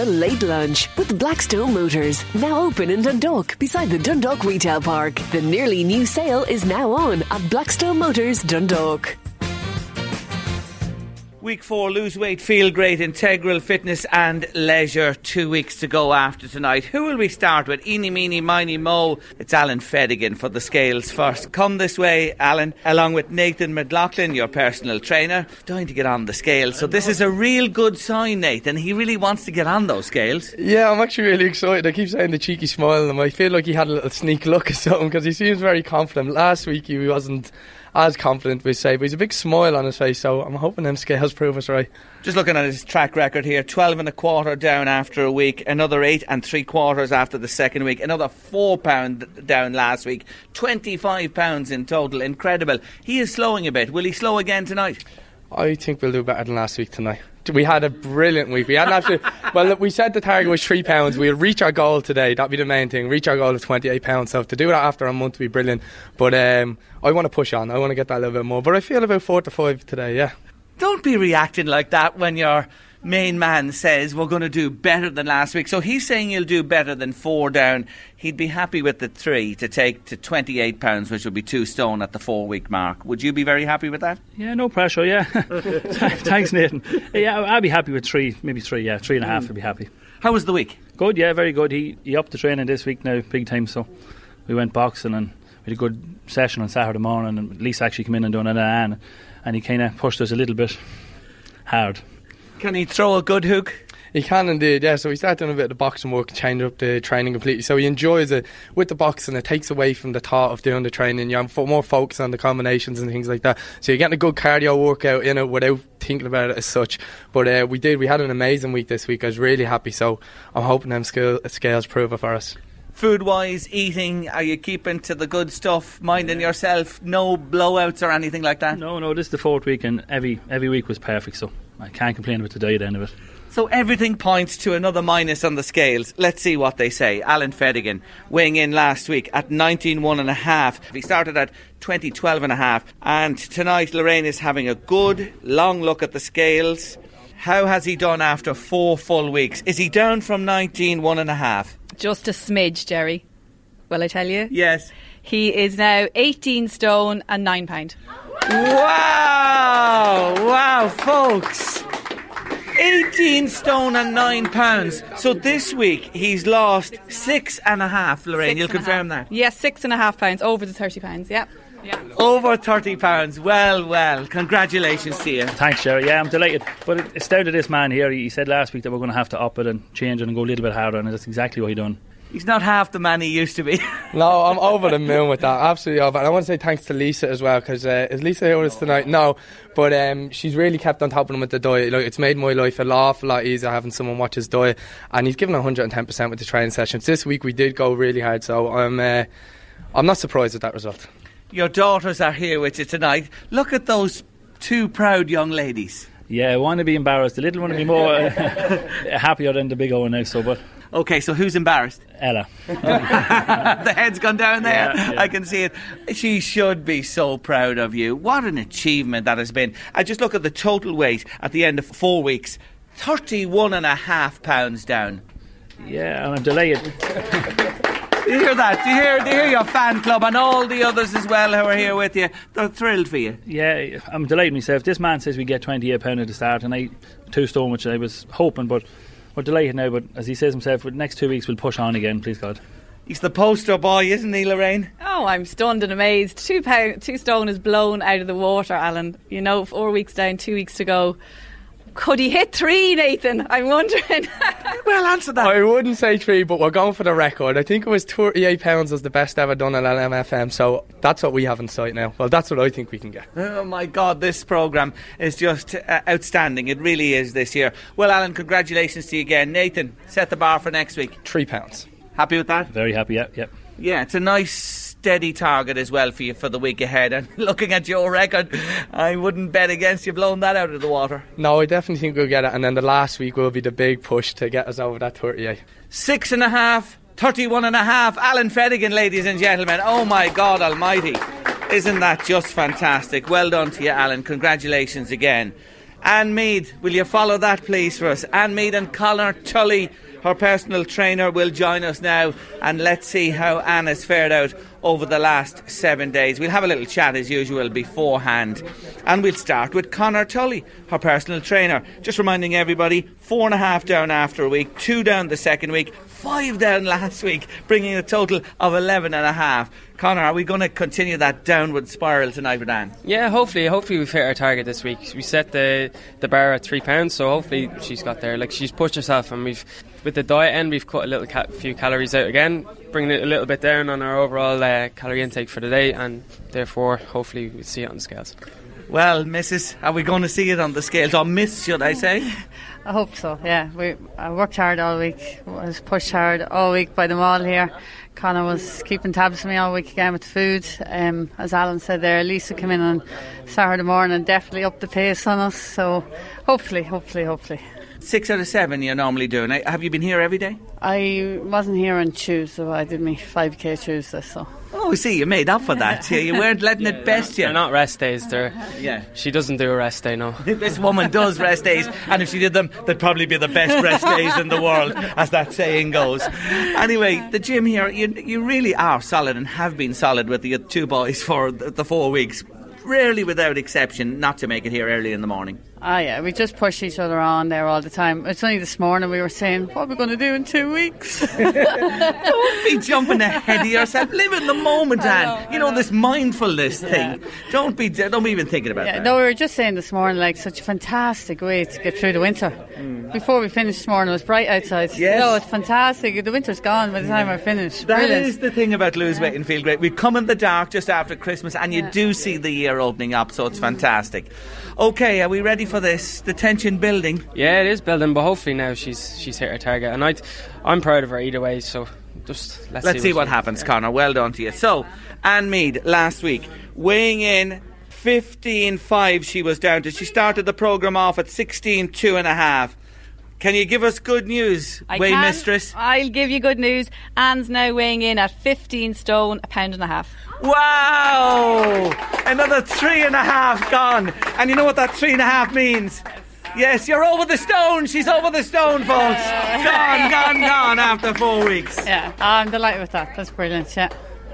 The Late Lunch with Blackstone Motors. Now open in Dundalk beside the Dundalk Retail Park. The nearly new sale is now on at Blackstone Motors Dundalk. Week four, lose weight, feel great, integral fitness and leisure. Two weeks to go after tonight. Who will we start with? Eeny, meeny, miny, mo. It's Alan Fedigan for the scales first. Come this way, Alan, along with Nathan McLaughlin, your personal trainer. Dying to get on the scales. So this is a real good sign, Nathan. He really wants to get on those scales. Yeah, I'm actually really excited. I keep saying the cheeky smile, and I feel like he had a little sneak look or something because he seems very confident. Last week he wasn't as confident we say, but he's a big smile on his face, so I'm hoping them scales prove us right. Just looking at his track record here 12 and a quarter down after a week, another 8 and 3 quarters after the second week, another 4 pound down last week, 25 pounds in total. Incredible. He is slowing a bit. Will he slow again tonight? I think we'll do better than last week tonight. We had a brilliant week. We hadn't actually. well, we said the target was three pounds. We'll reach our goal today. That'd be the main thing. Reach our goal of twenty-eight pounds. So to do that after a month would be brilliant. But um, I want to push on. I want to get that a little bit more. But I feel about four to five today. Yeah. Don't be reacting like that when you're main man says we're going to do better than last week. So he's saying he'll do better than four down. He'd be happy with the three to take to twenty-eight pounds, which would be two stone at the four-week mark. Would you be very happy with that? Yeah, no pressure. Yeah, thanks, Nathan. Yeah, I'd be happy with three, maybe three. Yeah, three and a half. I'd be happy. How was the week? Good. Yeah, very good. He he upped the training this week now, big time. So we went boxing and we had a good session on Saturday morning. And Lisa actually came in and done it, and and he kind of pushed us a little bit hard. Can he throw a good hook? He can indeed, yeah. So he started doing a bit of the boxing work and changed up the training completely. So he enjoys it with the boxing. It takes away from the thought of doing the training. You're more focused on the combinations and things like that. So you're getting a good cardio workout in it without thinking about it as such. But uh, we did. We had an amazing week this week. I was really happy. So I'm hoping them scale, scales prove it for us. Food wise, eating, are you keeping to the good stuff, minding yourself, no blowouts or anything like that? No, no, this is the fourth week and every every week was perfect, so I can't complain about the diet end of it. So everything points to another minus on the scales. Let's see what they say. Alan Fedigan weighing in last week at 19.1 and a half. He started at 20.12 and a half. And tonight Lorraine is having a good long look at the scales. How has he done after four full weeks? Is he down from 19.1 and a half? Just a smidge, Jerry. Will I tell you? Yes. He is now 18 stone and 9 pound. Wow! Wow, folks. 18 stone and 9 pounds. So this week he's lost six and a half, Lorraine. Six you'll confirm that. Yes, six and a half pounds, over the 30 pounds, yep. Yeah. Over 30 pounds. Well, well. Congratulations to you. Thanks, Jerry. Yeah, I'm delighted. But it's down to this man here. He said last week that we're going to have to up it and change it and go a little bit harder, and that's exactly what he done. He's not half the man he used to be. No, I'm over the moon with that. Absolutely over. And I want to say thanks to Lisa as well because uh, is Lisa here with us tonight? No, but um, she's really kept on top of him with the diet. Like, it's made my life a awful lot easier having someone watch his diet, and he's given 110 percent with the training sessions. This week we did go really hard, so I'm uh, I'm not surprised at that result. Your daughters are here with you tonight. Look at those two proud young ladies. Yeah, I want to be embarrassed. The little one to be more happier than the big one now. So, but Okay, so who's embarrassed? Ella. the head's gone down there. Yeah, yeah. I can see it. She should be so proud of you. What an achievement that has been. I just look at the total weight at the end of four weeks 31 and a half pounds down. Yeah, and I'm delighted. Do you hear that? Do you hear, do you hear your fan club and all the others as well who are here with you? They're thrilled for you. Yeah, I'm delighted myself. This man says we get 28 pound at the start, and I two stone, which I was hoping, but we're delighted now. But as he says himself, for the next two weeks we'll push on again, please God. He's the poster boy, isn't he, Lorraine? Oh, I'm stunned and amazed. Two pound, two stone is blown out of the water, Alan. You know, four weeks down, two weeks to go. Could he hit three, Nathan? I'm wondering. well, answer that. I wouldn't say three, but we're going for the record. I think it was 38 pounds was the best ever done at LMFM, so that's what we have in sight now. Well, that's what I think we can get. Oh my God, this programme is just uh, outstanding. It really is this year. Well, Alan, congratulations to you again. Nathan, set the bar for next week. Three pounds. Happy with that? Very happy, yeah, yeah. Yeah, it's a nice steady target as well for you for the week ahead. And looking at your record, I wouldn't bet against you blowing that out of the water. No, I definitely think we'll get it. And then the last week will be the big push to get us over that 38. Six and a half, 31 and a half. Alan Fedigan, ladies and gentlemen. Oh my God almighty. Isn't that just fantastic? Well done to you, Alan. Congratulations again. Anne Mead, will you follow that please for us? Anne Mead and Connor Tully her personal trainer will join us now, and let's see how Anne has fared out over the last seven days. We'll have a little chat as usual beforehand, and we'll start with Connor Tully, her personal trainer. Just reminding everybody four and a half down after a week, two down the second week, five down last week, bringing a total of 11 and a half. Connor, are we going to continue that downward spiral tonight with Anne? Yeah, hopefully. Hopefully we've hit our target this week. We set the the bar at three pounds, so hopefully she's got there. Like she's pushed herself, and we've with the diet end, we've cut a little ca- few calories out again, bringing it a little bit down on our overall uh, calorie intake for the day, and therefore hopefully we'll see it on the scales. Well, Mrs., are we going to see it on the scales, or Miss, should I say? I hope so. Yeah, we I worked hard all week. Was pushed hard all week by them all here. Connor was keeping tabs on me all week again with the food. Um, as Alan said there, Lisa came in on Saturday morning and definitely upped the pace on us. So hopefully, hopefully, hopefully. Six out of seven you're normally doing. Have you been here every day? I wasn't here on Tuesday. But I did my 5k Tuesday, so. Oh, see, you made up for that. yeah, you weren't letting yeah, it best you. They're not rest days. They're, yeah. She doesn't do a rest day, no. this woman does rest days, and if she did them, they'd probably be the best rest days in the world, as that saying goes. Anyway, the gym here, you, you really are solid and have been solid with the two boys for the, the four weeks. Rarely without exception, not to make it here early in the morning. Ah, yeah, we just push each other on there all the time. It's only this morning we were saying, what are we going to do in two weeks? Don't be jumping ahead of yourself. Live in the moment, Anne. You know, this mindfulness thing. Don't be, don't be even thinking about yeah, that. No, we were just saying this morning, like, such a fantastic way to get through the winter. Mm. Before we finished this morning, it was bright outside. Yes. No, it's fantastic. The winter's gone by the time yeah. we're finished. That Brilliant. is the thing about lose weight and feel great. We come in the dark just after Christmas, and you yeah. do see the year opening up, so it's fantastic. Okay, are we ready for this? The tension building. Yeah, it is building, but hopefully now she's she's hit her target, and I, I'm proud of her either way. So just let's, see let's see, see what, what happens. Connor. Well done to you. So Anne Mead last week weighing in 15.5 she was down to. She started the programme off at 16.2 and a half. Can you give us good news, I weigh can. mistress? I'll give you good news. Anne's now weighing in at 15 stone, a pound and a half. Wow! Another three and a half gone. And you know what that three and a half means? Yes, you're over the stone. She's over the stone, folks. Gone, gone, gone after four weeks. Yeah, I'm delighted with that. That's brilliant. Yeah.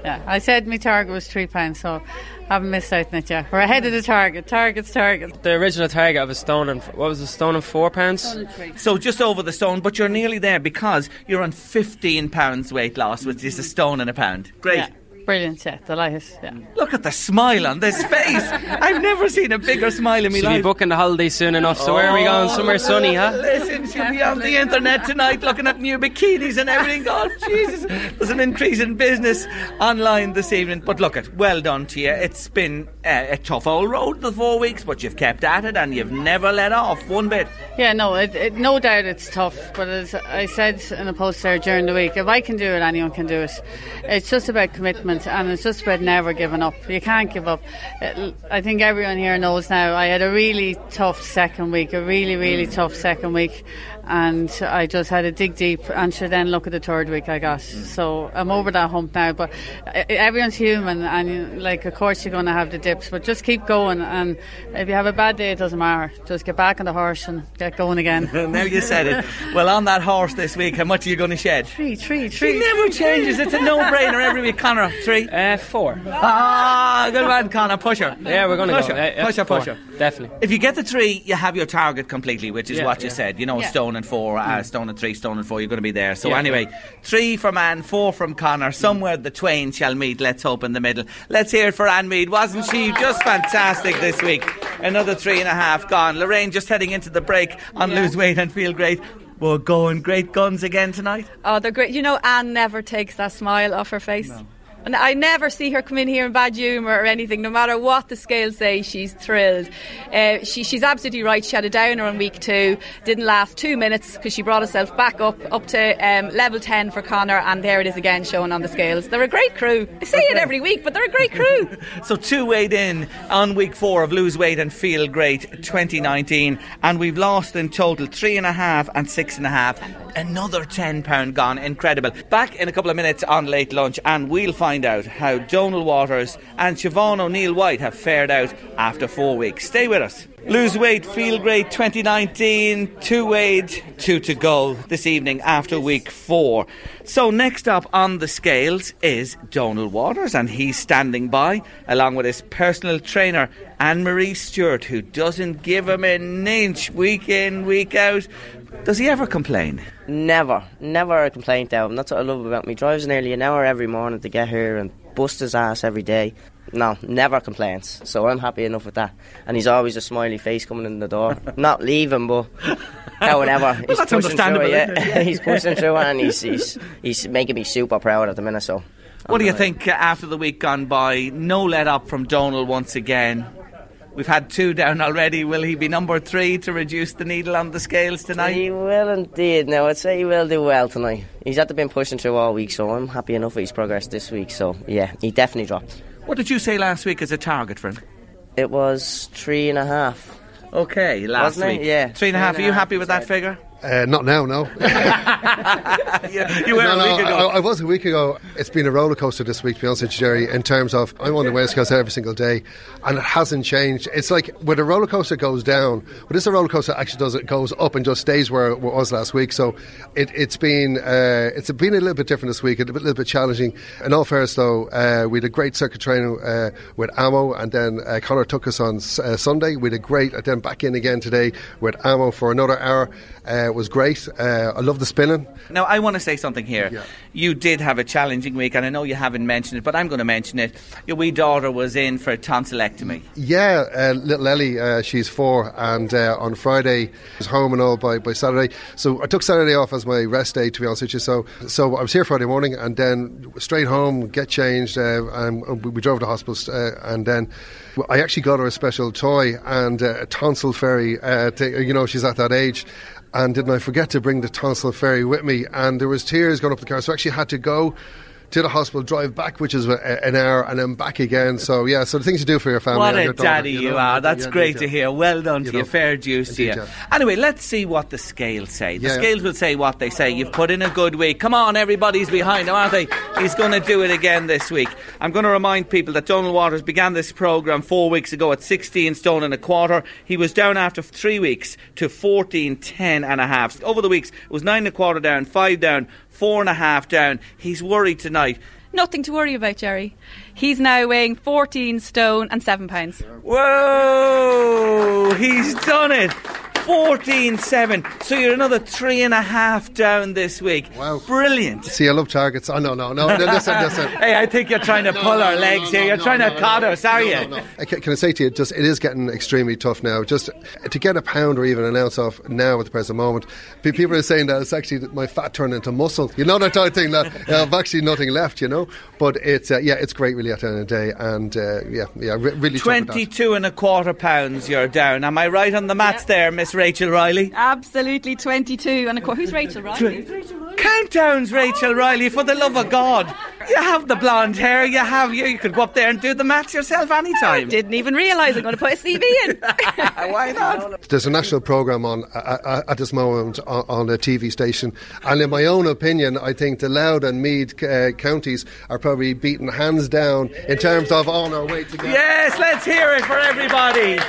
Yeah, I said my target was three pounds, so I haven't missed out on it yet. We're ahead of the target. Target's target. The original target of a stone and what was the stone of four pounds? So just over the stone, but you're nearly there because you're on 15 pounds weight loss, which is a stone and a pound. Great. Yeah. Brilliant, yeah, delighted. Yeah. Look at the smile on this face. I've never seen a bigger smile in my She'll life. be booking the holiday soon enough, so oh, where are we going? Oh, Somewhere sunny, huh? Listen, she'll be on the internet tonight looking at new bikinis and everything. God, Jesus. There's an increase in business online this evening. But look, it well done to you. It's been a, a tough old road the four weeks, but you've kept at it and you've never let off one bit. Yeah, no, it, it, no doubt it's tough. But as I said in a post there during the week, if I can do it, anyone can do it. It's just about commitment and it's just about never giving up. You can't give up. Uh, I think everyone here knows now. I had a really tough second week, a really, really tough second week, and I just had to dig deep. And sure, then look at the third week I got. So I'm over that hump now. But uh, everyone's human, and like of course you're going to have the dips, but just keep going. And if you have a bad day, it doesn't matter. Just get back on the horse and get going again. now you said it. Well, on that horse this week, how much are you going to shed? Three, three, She never changes. It's a no-brainer every week. Connor, three. Uh, four. Ah, good man, Connor. Push her. Yeah, we're going to push go. her. Yeah, yeah, push her, push her. Definitely. If you get the three, you have your target completely, which is Yeah, what you yeah. said. You know, Yeah. stone and four, uh, stone and three, stone and four. You're going to be there. So Yeah, anyway, three from Anne, four from Connor. Somewhere the twain shall meet. Let's hope in the middle. Let's hear it for Anne Mead. Wasn't she just fantastic this week? Another three and a half gone. Lorraine just heading into the break on lose weight and feel great. We're going great guns again tonight. Oh, they're great. You know, Anne never takes that smile off her face. And I never see her come in here in bad humour or anything. No matter what the scales say, she's thrilled. Uh, she, she's absolutely right. She had a downer on week two. Didn't last two minutes because she brought herself back up up to um, level 10 for Connor. And there it is again showing on the scales. They're a great crew. I say it every week, but they're a great crew. So two weighed in on week four of Lose Weight and Feel Great 2019, and we've lost in total three and a half and six and a half. Another ten pound gone, incredible. Back in a couple of minutes on late lunch, and we'll find out how Donal Waters and Siobhan O'Neill White have fared out after four weeks. Stay with us. Lose weight, feel great 2019, two weight, two to go this evening after week four. So, next up on the scales is Donal Waters, and he's standing by along with his personal trainer, Anne Marie Stewart, who doesn't give him an inch week in, week out. Does he ever complain? Never, never a complaint out. And that's what I love about me. Drives nearly an hour every morning to get here and bust his ass every day. No, never complains. So I'm happy enough with that. And he's always a smiley face coming in the door. Not leaving, but however, he's that's pushing through understandable, it. isn't Yeah. he's pushing through it, and he's, he's he's making me super proud at the minute. So. What do you think uh, after the week gone by? No let up from Donal once again. We've had two down already. Will he be number three to reduce the needle on the scales tonight? He will indeed. Now, I'd say he will do well tonight. He's had to been pushing through all week, so I'm happy enough with his progress this week. So, yeah, he definitely dropped. What did you say last week as a target for him? It was three and a half. Okay, last Wasn't it? week. Yeah. Three and a half. Are you happy with that figure? Uh, not now, no. you were no, a week ago. I, I was a week ago. It's been a roller coaster this week, to be honest with you, Jerry, in terms of I'm on the West Coast every single day, and it hasn't changed. It's like when a roller coaster goes down, but this is a roller coaster actually does it goes up and just stays where it was last week. So it, it's been uh, it's been a little bit different this week, a little bit challenging. In all fairness, though, uh, we had a great circuit training uh, with Ammo, and then uh, Connor took us on uh, Sunday. We had a great, and then back in again today with Ammo for another hour. Uh, it was great. Uh, I love the spinning. Now, I want to say something here. You did have a challenging week, and I know you haven't mentioned it, but I'm going to mention it. Your wee daughter was in for a tonsillectomy. Yeah, uh, little Ellie, uh, she's four, and uh, on Friday was home and all by, by Saturday. So I took Saturday off as my rest day, to be honest with you. So so I was here Friday morning, and then straight home, get changed, uh, and we we drove to hospital, uh, and then I actually got her a special toy and uh, a tonsil fairy. Uh, to, you know, she's at that age. And didn't I forget to bring the tonsil fairy with me? And there was tears going up the car, so I actually had to go to the hospital, drive back, which is an hour, and then back again. So yeah, so the things you do for your family. What a daughter, daddy you know, are. That's yeah, great to hear. Well done You to you. Fair dues to you. Anyway, let's see what the scales say. The scales will say what they say. You've put in a good week. Come on, everybody's behind him, aren't they? He's going to do it again this week. I'm going to remind people that Donal Waters began this programme four weeks ago at 16 stone and a quarter. He was down after three weeks to 14, 10 and a half. Over the weeks, it was nine and a quarter down, five down, four and a half down. He's worried tonight. Nothing to worry about, Jerry. He's now weighing 14 stone and 7 pounds. Whoa! He's done it. 14 7. So you're another three and a half down this week. Wow. Brilliant. See, I love targets. Oh no, no, no. no listen, listen. Hey, I think you're trying to No, pull no, our no, legs no, here. You're no, trying no, to cut no, us, are no, you? no, no. Uh, Can, can I say to you, just it is getting extremely tough now. Just to get a pound or even an ounce off now at the present moment. People are saying that it's actually my fat turned into muscle. You know that type of thing. That uh, I've actually nothing left. You know, but it's uh, yeah, it's great really at the end of the day, and uh, yeah, yeah, re- really. tough 22 and a quarter pounds you're down. Am I right on the maths there, Miss Rachel Riley? Absolutely 22 and a quarter. Who's Rachel Riley? Countdowns, Rachel Riley, for the love of God. You have the blonde hair. You have you. You could go up there and do the maths yourself anytime. Didn't even realise I'm going to put a CV in. Why not? There's a national programme on uh, uh, at this moment on, on, a TV station, and in my own opinion, I think the Louth and Meath uh, counties are probably beaten hands down in terms of on our way together. Yes, let's hear it for everybody.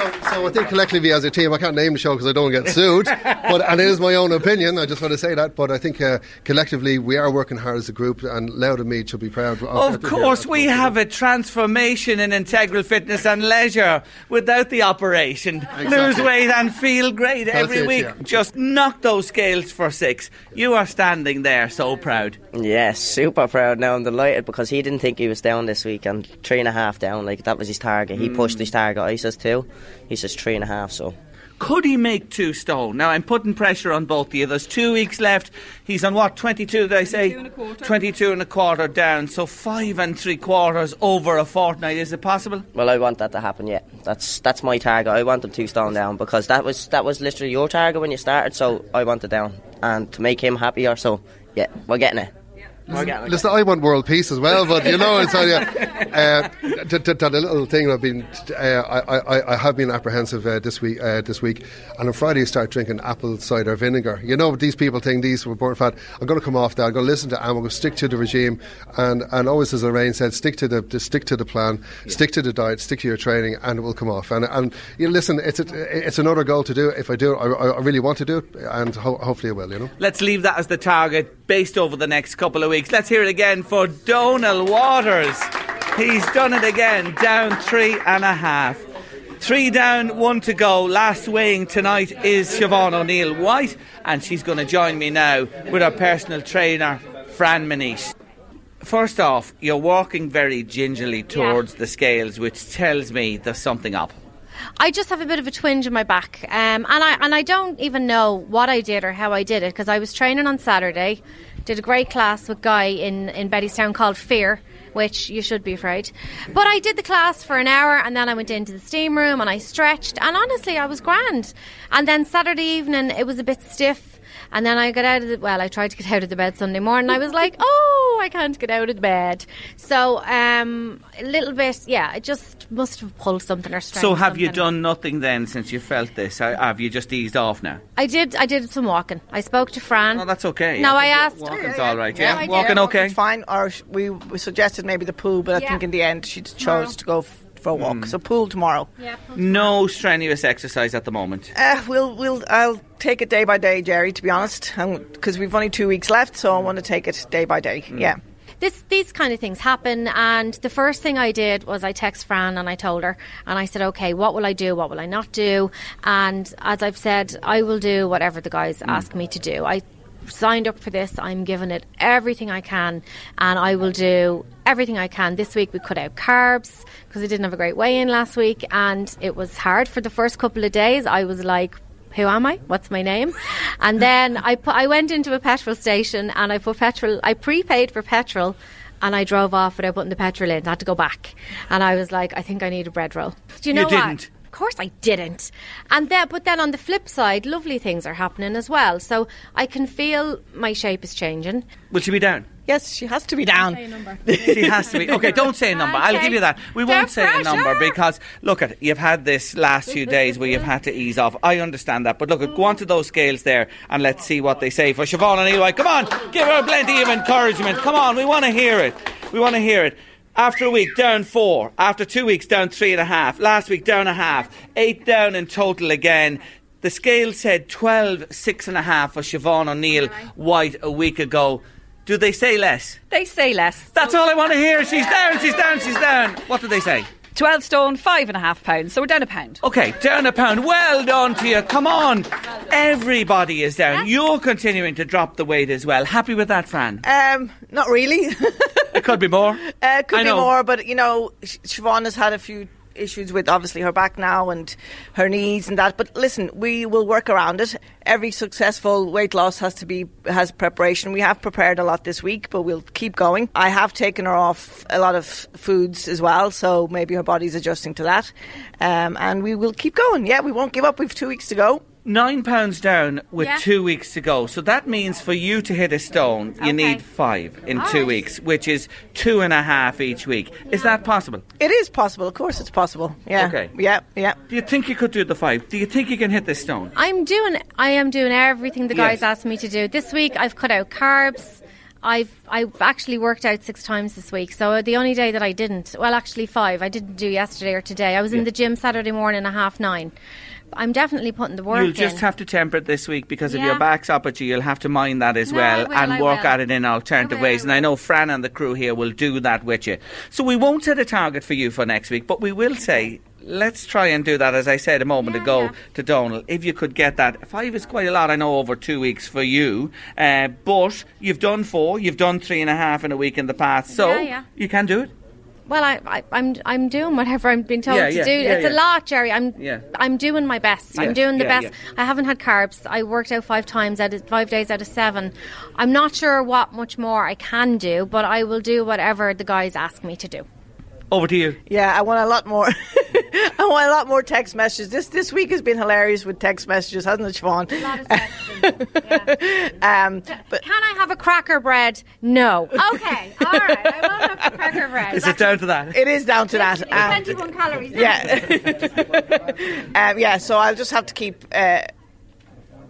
So, so I think collectively as a team, I can't name the show because I don't get sued, but and it is my own opinion. I just want to say that, but I think uh, collectively we are working hard as a group, and Louth and Meath should be proud. Of, of course, we have a transformation in integral fitness and leisure without the operation. Exactly. Lose weight and feel great every it, week. Yeah. Just knock those scales for six. You are standing there so proud. Yes, super proud. Now I'm delighted because he didn't think he was down this week and three and a half down. Like that was his target. He mm. pushed his target. I says two. He says three and a half. So could he make two stone? Now I'm putting pressure on both of you. There's two weeks left. He's on what, 22, did I say? 22 and a quarter. 22 and a quarter down. So five and three quarters over a fortnight. Is it possible? Well, I want that to happen, yeah. That's that's my target. I want him two stone down because that was that was literally your target when you started, so I want it down. And to make him happier, so yeah, we're getting it. Listen, listen, I want world peace as well, but you know, it's uh, uh, to, to, to, the little thing I've been, uh, I, I, I have been apprehensive uh, this week. Uh, this week, and on Friday, I start drinking apple cider vinegar. You know, these people think these were born fat. I'm going to come off that. I'm going to listen to, and I'm going to stick to the regime, and and always as Lorraine said, stick to the, the stick to the plan, yeah. stick to the diet, stick to your training, and it will come off. And and you know, listen, it's a, it's another goal to do. If I do, I, I really want to do it, and ho- hopefully I will. You know, let's leave that as the target based over the next couple of weeks weeks. Let's hear it again for Donal Waters. He's done it again, down three and a half. Three down, one to go. Last weighing tonight is Siobhan O'Neill White, and she's going to join me now with our personal trainer, Fran Manish. First off, you're walking very gingerly towards yeah. the scales, which tells me there's something up. I just have a bit of a twinge in my back, um, and I and I don't even know what I did or how I did it because I was training on Saturday, did a great class with Guy in in Bettystown called Fear, which you should be afraid. But I did the class for an hour and then I went into the steam room and I stretched and honestly I was grand. And then Saturday evening it was a bit stiff and then I got out of the well, I tried to get out of the bed Sunday morning. I was like, oh, I can't get out of the bed. So um, a little bit, yeah. I just must have pulled something or So have something. you done nothing then since you felt this? Have you just eased off now? I did. I did some walking. I spoke to Fran. Oh, that's okay. No, I asked. Walking's all right. Yeah, yeah. walking okay. It's fine. Or we, we suggested maybe the pool, but I think in the end she chose to go. F- for a walk. Mm. So pool tomorrow. Yeah, pool no strenuous exercise at the moment. Uh, we'll we'll I'll take it day by day, Jerry. To be honest, because we've only two weeks left, so I want to take it day by day. Mm. Yeah. This, these kind of things happen, and the first thing I did was I text Fran and I told her, and I said, "Okay, what will I do? What will I not do?" And as I've said, I will do whatever the guys mm. ask me to do. I signed up for this. I'm giving it everything I can, and I will do everything I can. This week we cut out carbs because I didn't have a great weigh in last week, and it was hard for the first couple of days. I was like, who am I? What's my name? And then I put, I went into a petrol station and I put petrol. I prepaid for petrol, and I drove off without putting the petrol in. I had to go back, and I was like, I think I need a bread roll. Do you know you what? Didn't. Of course I didn't. And then, but then on the flip side, lovely things are happening as well. So I can feel my shape is changing. Will she be down? Yes, she has to be down. she has to be. Okay, don't say a number. Okay. I'll give you that. We won't say a number because look at you've had this last few days where you've had to ease off. I understand that, but look at go on to those scales there and let's see what they say for Siobhan and Eli. Come on, give her plenty of encouragement. Come on, we want to hear it. We want to hear it. After a week, down four. After two weeks, down three and a half. Last week, down a half. Eight down in total again. The scale said 12, six and a half for Siobhan O'Neill White a week ago. Do they say less? They say less. That's all I want to hear. She's down, she's down, she's down. What do they say? 12 stone, five and a half pounds. So we're down a pound. Okay, down a pound. Well done to you. Come on. Everybody is down. You're continuing to drop the weight as well. Happy with that, Fran? Um, not really. it could be more. Uh, could I be know. more, but you know, Siobhan has had a few issues with obviously her back now and her knees and that. But listen, we will work around it. Every successful weight loss has to be has preparation. We have prepared a lot this week, but we'll keep going. I have taken her off a lot of foods as well, so maybe her body's adjusting to that. Um, and we will keep going. Yeah, we won't give up. We've two weeks to go. Nine pounds down with Yeah. two weeks to go. So that means for you to hit a stone, you Okay. need five in All two right. weeks, which is two and a half each week. Is that possible? It is possible. Of course, it's possible. Yeah. Okay. Yeah. Yeah. Do you think you could do the five? Do you think you can hit this stone? I'm doing. I am doing everything the guys Yes. asked me to do this week. I've cut out carbs. I've I've actually worked out six times this week. So the only day that I didn't, well, actually five. I didn't do yesterday or today. I was Yeah. in the gym Saturday morning at half nine. I'm definitely putting the work You'll just in. have to temper it this week because if your back's up at you, you'll have to mind that as No, well will, and I work will. at it in alternative will, ways. I And I know Fran and the crew here will do that with you. So we won't set a target for you for next week, but we will say. Let's try and do that, as I said a moment ago to Donal. If you could get that, five is quite a lot, I know, over two weeks for you. Uh, but you've done four, you've done three and a half in a week in the past, so Yeah, yeah. you can do it. Well, I, I, I'm I'm doing whatever I'm being told Yeah, to yeah, do. yeah, it's a lot, Jerry. I'm Yeah. I'm doing my best. I'm doing the best. I haven't had carbs. I worked out five times out of five days out of seven. I'm not sure what much more I can do, but I will do whatever the guys ask me to do. Over to you. Yeah, I want a lot more. I want a lot more text messages. This this week has been hilarious with text messages, hasn't it, Siobhan? um, but Can I have a cracker bread? No. Okay. All right. I will have the cracker bread. Is it down to that? it is down to that. Um, 21 calories. yeah. um, yeah, so I'll just have to keep uh,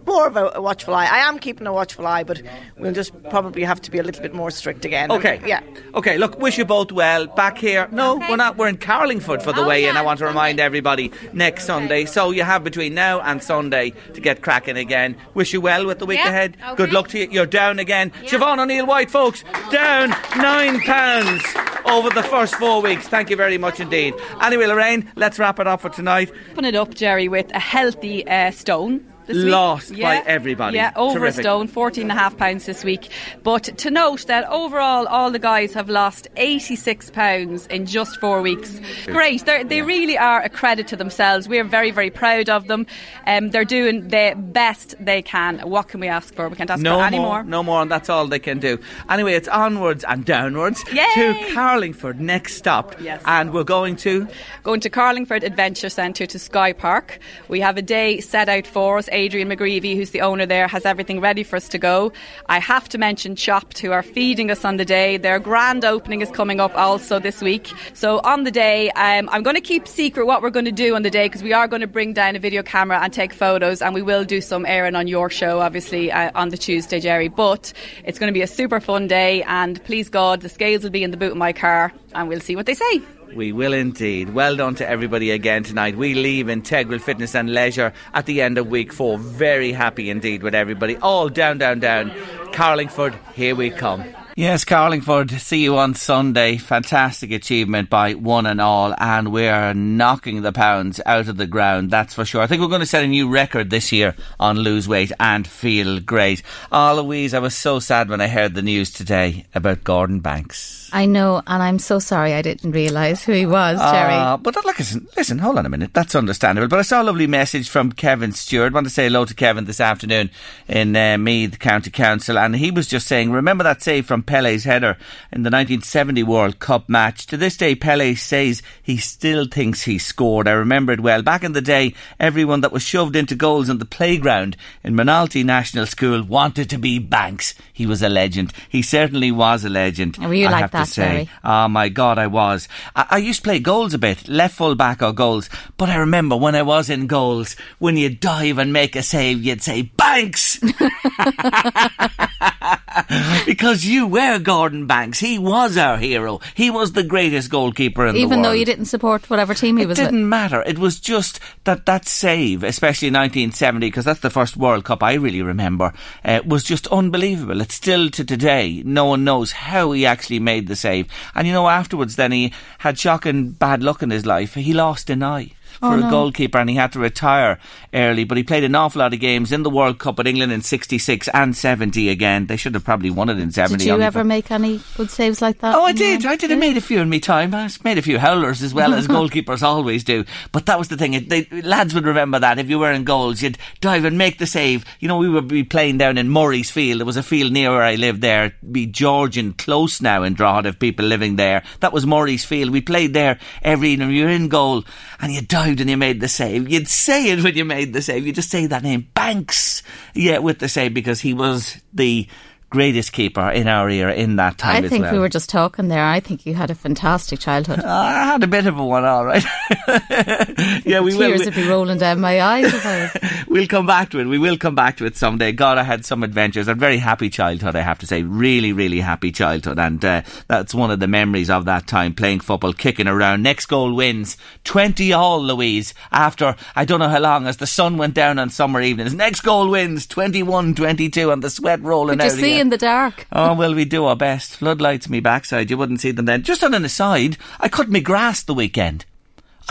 more of a, a watchful eye. I am keeping a watchful eye, but we'll just probably have to be a little bit more strict again. Okay. Yeah. Okay, look, wish you both well. Back here. No, we're not. We're in Carlingford for the Oh, weigh in. I want to remind everybody next Sunday. So you have between now and Sunday to get cracking again. Wish you well with the week Yeah, ahead. okay. Good luck to you. You're down again. Siobhan O'Neill White, folks, down nine pounds over the first four weeks. Thank you very much indeed. Anyway, Lorraine, let's wrap it up for tonight. Open it up, Jerry, with a healthy uh, stone. Lost by everybody. Yeah, over Terrific. a stone, fourteen and a half and a half pounds this week. But to note that overall, all the guys have lost eighty-six pounds in just four weeks. Great, They're, they really are a credit to themselves. We are very, very proud of them. Um, they're doing the best they can. What can we ask for? We can't ask no for any more, more. no more, and that's all they can do. Anyway, it's onwards and downwards Yay! to Carlingford. Next stop, Yes. and we're going to. Going to Carlingford Adventure Centre to Sky Park. We have a day set out for us. Adrian McGreevy, who's the owner there, has everything ready for us to go. I have to mention Chopped, who are feeding us on the day. Their grand opening is coming up also this week. So on the day, um, I'm going to keep secret what we're going to do on the day because we are going to bring down a video camera and take photos, and we will do some airing on your show, obviously, uh, on the Tuesday, Jerry. But it's going to be a super fun day, and please God, the scales will be in the boot of my car, and we'll see what they say. We will indeed. Well done to everybody again tonight. We leave Integral Fitness and Leisure at the end of week four. Very happy indeed with everybody. All down, down, down. Carlingford, here we come. Yes, Carlingford, see you on Sunday. Fantastic achievement by one and all, and we're knocking the pounds out of the ground, that's for sure. I think we're going to set a new record this year on lose weight and feel great. Oh, Louise, I was so sad when I heard the news today about Gordon Banks. I know, and I'm so sorry I didn't realise who he was, Jerry. Ah, but look, listen, listen, hold on a minute. That's understandable. But I saw a lovely message from Kevin Stewart. I want to say hello to Kevin this afternoon in uh, Meath County Council. And he was just saying, remember that save from Pele's header in the 1970 World Cup match? To this day, Pele says he still thinks he scored. I remember it well. Back in the day, everyone that was shoved into goals on the playground in Moynalty National School wanted to be Banks. He was a legend. He certainly was a legend. Were you I like that, to say. Jerry? Oh ah, my God, I was. I, I used to play goals a bit, left full back or goals. But I remember when I was in goals, when you dive and make a save, you'd say Banks, because you were Gordon Banks. He was our hero. He was the greatest goalkeeper in the world. Even though you didn't support whatever team he It was It didn't with. matter. It was just that that save, especially in 1970, because that's the first World Cup I really remember, uh, was just unbelievable. It's still to today, no one knows how he actually made the save. And you know, afterwards, then he had shocking bad luck in his life. He lost an eye. For Oh, a goalkeeper, and he had to retire early. But he played an awful lot of games in the World Cup with England in '66 and '70 again. They should have probably won it in '70. Did you ever make any good saves like that? Oh, I did. I did. I made a few in my time. I made a few howlers as well as goalkeepers always do. But that was the thing. They, lads would remember that. If you were in goals, you'd dive and make the save. You know, we would be playing down in Murray's Field. There was a field near where I lived there. It'd be Georgian close now in Drogheda of people living there. That was Murray's Field. We played there every evening. You were in goal and you dive and you made the save. You'd say it when you made the save. You just say that name, Banks. Yeah, with the save because he was the greatest keeper in our era in that time I think well. we were just talking there. I think you had a fantastic childhood. I had a bit of a one, all right. yeah, we Tears will. would be rolling down my eyes if I was. We'll come back to it. We will come back to it someday. God, I had some adventures. A very happy childhood, I have to say. Really, really happy childhood. And uh, that's one of the memories of that time, playing football, kicking around. Next goal wins. 20 all, Louise, after I don't know how long, as the sun went down on summer evenings. Next goal wins. 21 22, and the sweat rolling Could you out. see again. In the dark? Oh, well, we do our best. Floodlights me backside. You wouldn't see them then. Just on an aside, I cut me grass the weekend.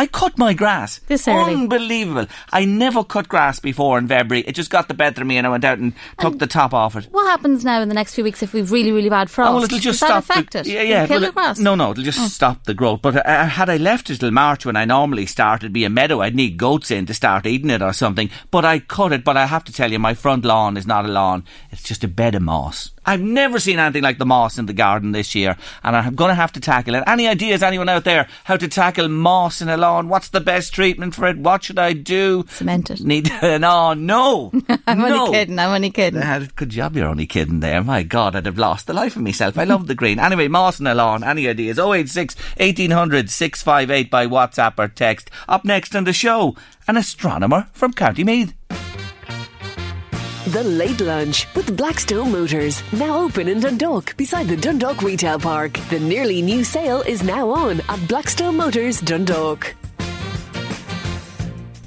I cut my grass. This early? Unbelievable. I never cut grass before in February. It just got the better of me and I went out and took the top off it. What happens now in the next few weeks if we've really, really bad frost? Oh, well, it'll just Does stop. that affect the, it? Yeah, yeah. kill the grass? No, no, it'll just stop the growth. But uh, had I left it till March when I normally start, it'd be a meadow. I'd need goats in to start eating it or something. But I cut it. But I have to tell you, my front lawn is not a lawn. It's just a bed of moss. I've never seen anything like the moss in the garden this year, and I'm going to have to tackle it. Any ideas, anyone out there, how to tackle moss in a lawn? What's the best treatment for it? What should I do? Cement it. Need no, no. I'm no. only kidding. I'm only kidding. Uh, good job, you're only kidding there. My God, I'd have lost the life of myself. I love the green. Anyway, Moss and lawn. Any ideas? 086 1800 658 by WhatsApp or text. Up next on the show, an astronomer from County Meath. The Late Lunch with Blackstone Motors. Now open in Dundalk beside the Dundalk Retail Park. The nearly new sale is now on at Blackstone Motors Dundalk.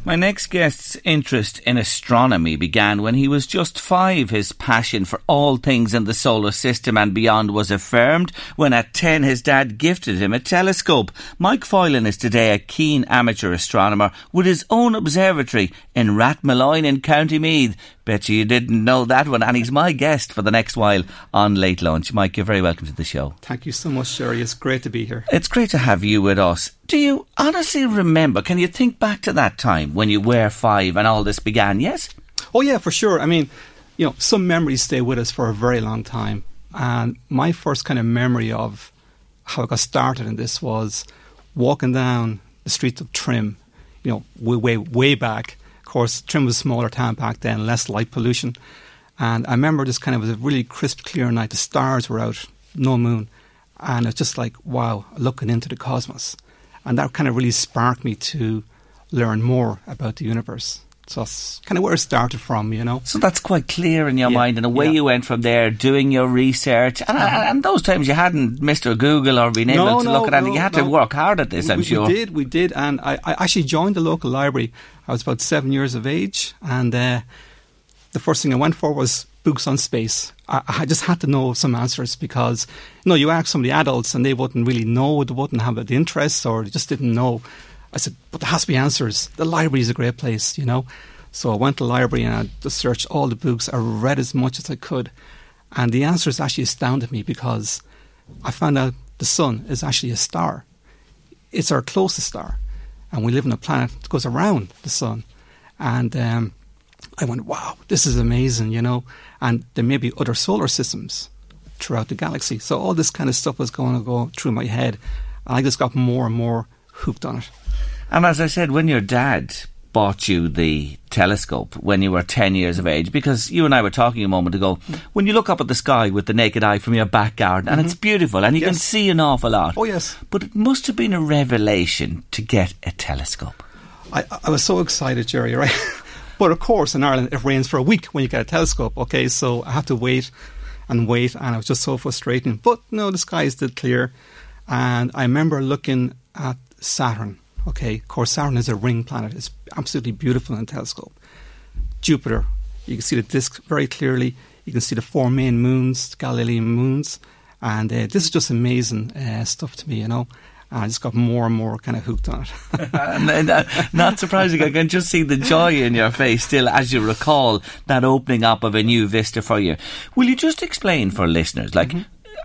My next guest's interest in astronomy began when he was just five. His passion for all things in the solar system and beyond was affirmed when at 10 his dad gifted him a telescope. Mike Foylan is today a keen amateur astronomer with his own observatory in Rathmolyon in County Meath. Bet you didn't know that one. And he's my guest for the next while on Late Lunch. Mike, you're very welcome to the show. Thank you so much, Jerry. It's great to be here. It's great to have you with us. Do you honestly remember? Can you think back to that time when you were five and all this began? Yes? Oh, yeah, for sure. I mean, you know, some memories stay with us for a very long time. And my first kind of memory of how I got started in this was walking down the streets of Trim, you know, way, way, way back. Course, Trim was a smaller town back then, less light pollution. And I remember this kind of was a really crisp, clear night. The stars were out, no moon. And it's just like, wow, looking into the cosmos. And that kind of really sparked me to learn more about the universe. So that's kind of where it started from, you know. So that's quite clear in your Yeah, mind, and away yeah. you went from there, doing your research. And, Uh-huh. and those times you hadn't Mr. Google or been able No, to no, look at anything. no, you had to work hard at this, I'm we, sure. We did, we did. And I, I actually joined the local library. I was about seven years of age. And uh, the first thing I went for was books on space. I, I just had to know some answers because, you know, you ask some of the adults and they wouldn't really know, they wouldn't have the interest or they just didn't know. I said, but there has to be answers. The library is a great place, you know. So I went to the library and I just searched all the books. I read as much as I could. And the answers actually astounded me because I found out the sun is actually a star. It's our closest star. And we live on a planet that goes around the sun. And um, I went, wow, this is amazing, you know. And there may be other solar systems throughout the galaxy. So all this kind of stuff was going to go through my head. And I just got more and more hooked on it. And as I said, when your dad bought you the telescope when you were 10 years of age, because you and I were talking a moment ago, when you look up at the sky with the naked eye from your back garden, and it's beautiful, and you can Mm-hmm. See an awful lot. Oh, yes. But it must have been a revelation to get a telescope. I, I was so excited, Jerry, right? but of course, in Ireland, it rains for a week when you get a telescope, okay? So I had to wait and wait, and it was just so frustrating. But no, the skies did clear. And I remember looking at Saturn, okay? Saturn is a ring planet, it's absolutely beautiful in a telescope. Jupiter, you can see the disk very clearly. You can see the four main moons, Galilean moons. And uh, this is just amazing uh, stuff to me, you know. I just got more and more kind of hooked on it. uh, not surprising, I can just see the joy in your face still as you recall that opening up of a new vista for you. Will you just explain for listeners, like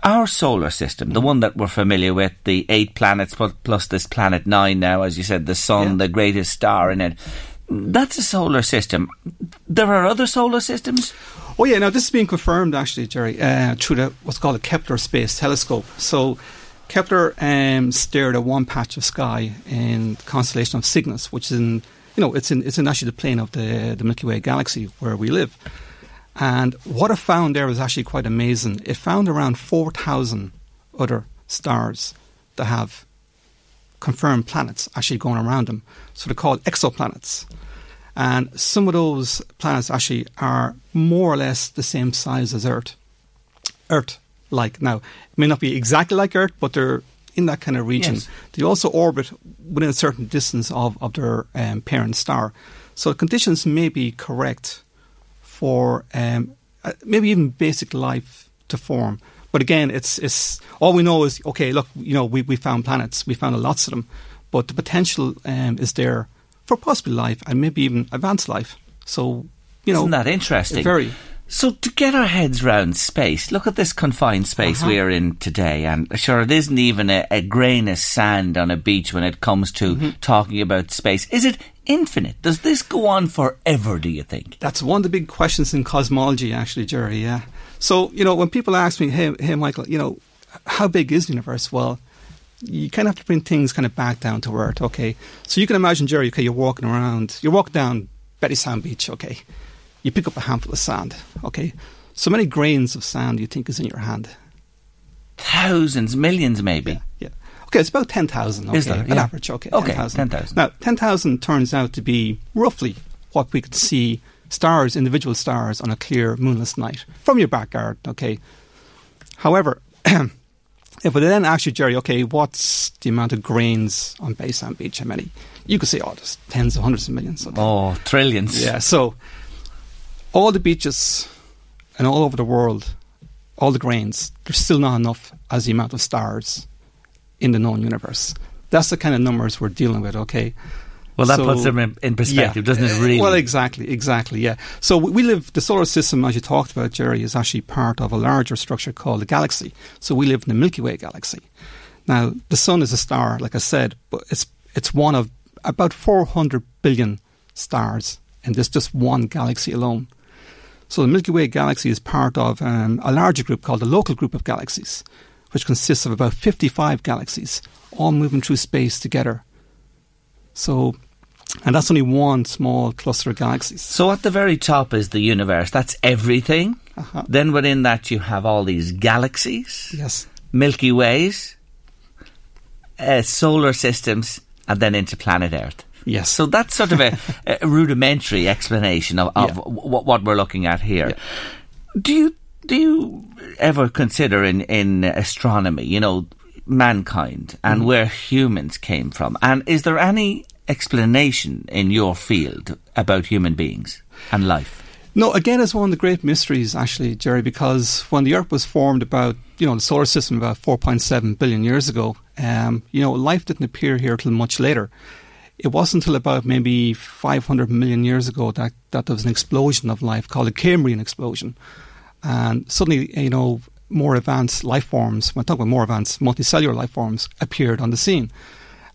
our solar system, the one that we're familiar with, the eight planets plus, this planet nine now, as you said, the sun, the greatest star in it. That's a solar system. There are other solar systems. Oh yeah, now this is being confirmed actually, Jerry, uh, through the, what's called a Kepler Space Telescope. So Kepler um, stared at one patch of sky in the constellation of Cygnus, which is in you know it's in it's in actually the plane of the the Milky Way galaxy where we live. And what it found there was actually quite amazing. It found around four thousand other stars that have confirmed planets actually going around them. So they're called exoplanets. And some of those planets actually are more or less the same size as Earth. Earth like. Now, it may not be exactly like Earth, but they're in that kind of region. Yes. They also orbit within a certain distance of, of their um, parent star. So the conditions may be correct for um, uh, maybe even basic life to form. But again, it's it's all we know is okay. Look, you know, we, we found planets, we found lots of them, but the potential um, is there for possibly life and maybe even advanced life. So you know, Isn't that interesting? Very. So to get our heads round space, look at this confined space Uh-huh. we are in today, and sure, it isn't even a, a grain of sand on a beach when it comes to Mm-hmm. talking about space. Is it infinite? Does this go on forever? Do you think? That's one of the big questions in cosmology, actually, Jerry. Yeah. So you know, when people ask me, "Hey, hey, Michael, you know, how big is the universe?" Well, you kind of have to bring things kind of back down to earth. Okay. So you can imagine, Jerry. Okay, you're walking around. You're walking down Bettystown Beach. Okay. You pick up a handful of sand. Okay. So many grains of sand you think is in your hand? Thousands, millions, maybe. Yeah. Okay, it's about 10,000. Okay, Is there? An average, okay. Okay, 10,000. 10,000. Now, 10,000 turns out to be roughly what we could see stars, individual stars, on a clear moonless night from your backyard, okay? However, if we then ask you, Jerry, okay, what's the amount of grains on Bay Sand Beach? How many? You could say, oh, there's tens of hundreds of millions. Okay. Oh, trillions. Yeah, so all the beaches and all over the world, all the grains, there's still not enough as the amount of stars in the known universe. That's the kind of numbers we're dealing with, okay? Well, that puts them in- in perspective, doesn't it, really? Well, exactly, exactly, yeah. So we live, the solar system, as you talked about, Jerry, is actually part of a larger structure called the galaxy. So we live in the Milky Way galaxy. Now, the sun is a star, like I said, but it's it's one of about 400 billion stars in this just one galaxy alone. So the Milky Way galaxy is part of um, a larger group called the Local Group of Galaxies, which consists of about 55 galaxies, all moving through space together. So, and that's only one small cluster of galaxies. So at the very top is the universe. That's everything. Uh-huh. Then within that you have all these galaxies. Yes. Milky Ways, uh, solar systems, and then into planet Earth. Yes. So that's sort of a, a rudimentary explanation of, of Yeah. w- what we're looking at here. Do you do you ever consider in in astronomy, you know, mankind and Mhm. where humans came from, and is there any explanation in your field about human beings and life? No, again, it's one of the great mysteries, actually, Jerry, because when the Earth was formed about, you know, the solar system about 4.7 billion years ago, um, you know, life didn't appear here till much later. It wasn't until about maybe 500 million years ago that, that there was an explosion of life called a Cambrian explosion. And suddenly, you know, more advanced life forms, when I talk about more advanced multicellular life forms, appeared on the scene.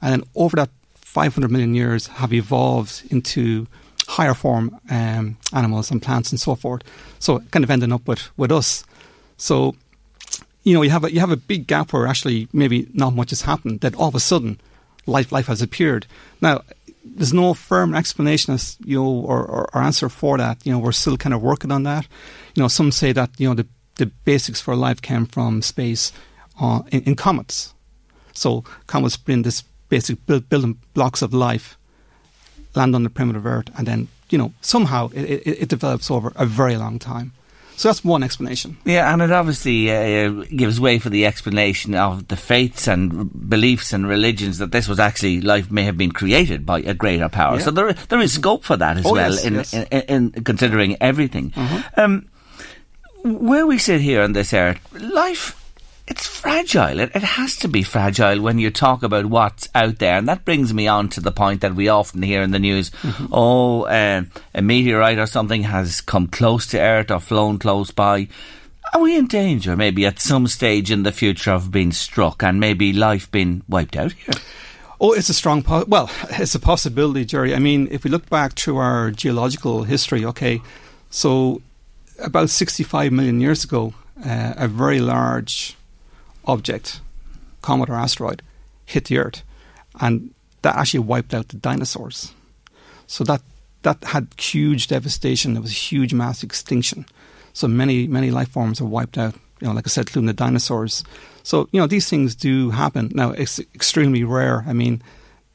And then over that 500 million years have evolved into higher form um, animals and plants and so forth. So kind of ending up with, with us. So, you know, you have a, you have a big gap where actually maybe not much has happened. That all of a sudden, life life has appeared. Now, there's no firm explanation as you know or, or, or answer for that. You know, we're still kind of working on that. You know, some say that you know the the basics for life came from space uh, in, in comets. So comets bring this basic build, building blocks of life, land on the primitive Earth, and then you know somehow it, it, it develops over a very long time. So that's one explanation. Yeah, and it obviously uh, gives way for the explanation of the faiths and beliefs and religions that this was actually life may have been created by a greater power. Yeah. So there there is scope for that as Oh, well yes, in, yes. in, in, in considering everything. Uh-huh. Um, where we sit here on this earth, life. It's fragile. It, it has to be fragile when you talk about what's out there. And that brings me on to the point that we often hear in the news oh, uh, a meteorite or something has come close to Earth or flown close by. Are we in danger, maybe at some stage in the future, of being struck and maybe life being wiped out here? Oh, it's a strong, po- well, it's a possibility, Jerry. I mean, if we look back through our geological history, okay, so about 65 million years ago, uh, a very large object comet or asteroid hit the Earth, and that actually wiped out the dinosaurs. So that that had huge devastation. There was a huge mass extinction. So many many life forms were wiped out. You know, like I said, including the dinosaurs. So you know these things do happen. Now it's extremely rare. I mean,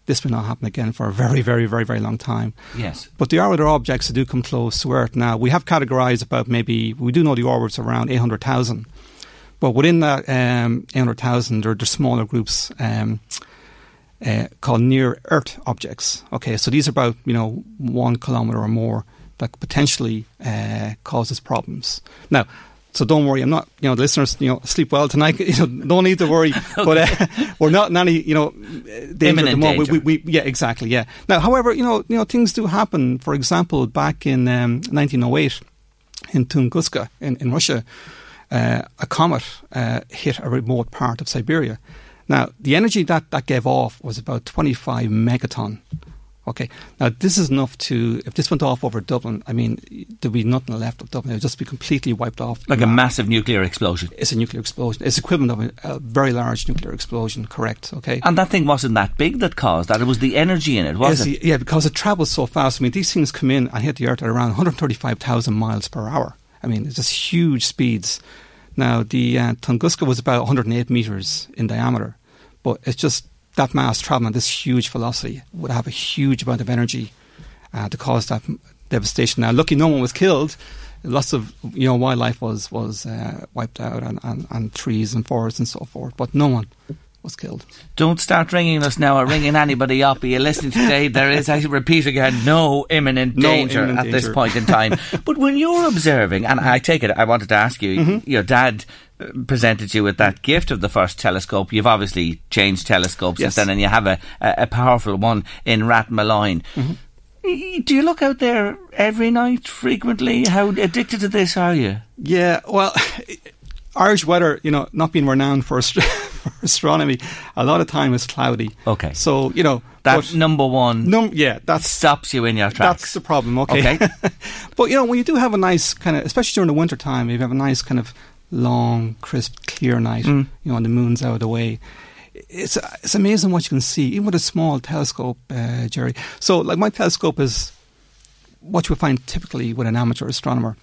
this will not happen again for a very, very, very, very long time. Yes. But there are other objects that do come close to Earth. Now we have categorized about maybe we do know the orbits around eight hundred thousand. But within that um, 800,000, there, are smaller groups um, uh, called near Earth objects. Okay, so these are about you know one kilometer or more that potentially uh, causes problems. Now, so don't worry. I'm not you know the listeners you know sleep well tonight. You know, don't need to worry. okay. But uh, we're not in any you know danger Imminent at danger. We, we, we, yeah, exactly. Yeah. Now, however, you know you know things do happen. For example, back in um, 1908 in Tunguska in, in Russia, uh, a comet uh, hit a remote part of Siberia. Now, the energy that that gave off was about 25 megaton. Okay, now this is enough to, if this went off over Dublin, I mean, there'd be nothing left of Dublin. It would just be completely wiped off. Like a massive nuclear explosion. It's a nuclear explosion. It's equivalent of a, a very large nuclear explosion, correct, okay? And that thing wasn't that big that caused that. It was the energy in it, was Yes, it? Yeah, because it travels so fast. I mean, these things come in and hit the Earth at around 135,000 miles per hour. I mean, it's just huge speeds. Now, the uh, Tunguska was about 108 meters in diameter, but it's just that mass traveling at this huge velocity would have a huge amount of energy uh, to cause that devastation. Now, lucky no one was killed. Lots of you know wildlife was was uh, wiped out, and, and, and trees and forests and so forth, but no one was killed. Don't start ringing us now or ringing anybody up. Are you listening today? There is, I repeat again, no imminent No danger imminent at this point in time. but when you're observing, and I take it, I wanted to ask you, Mm-hmm. your dad uh, presented you with that gift of the first telescope. You've obviously changed telescopes Yes. since then, and you have a, a, a powerful one in Rathmolyon. Mm-hmm. Do you look out there every night, frequently? How addicted to this are you? Yeah, well, Irish weather, you know, not being renowned for, ast- for astronomy, a lot of time is cloudy. Okay. So, you know. That's number one. Num- yeah, that stops you in your tracks. That's the problem. Okay. Okay. but you know, when you do have a nice kind of, especially during the winter time, if you have a nice kind of long, crisp, clear night, Mm. you know, and the moon's out of the way. It's it's amazing what you can see, even with a small telescope, uh, Jerry. So, like my telescope is what you would find typically with an amateur astronomer.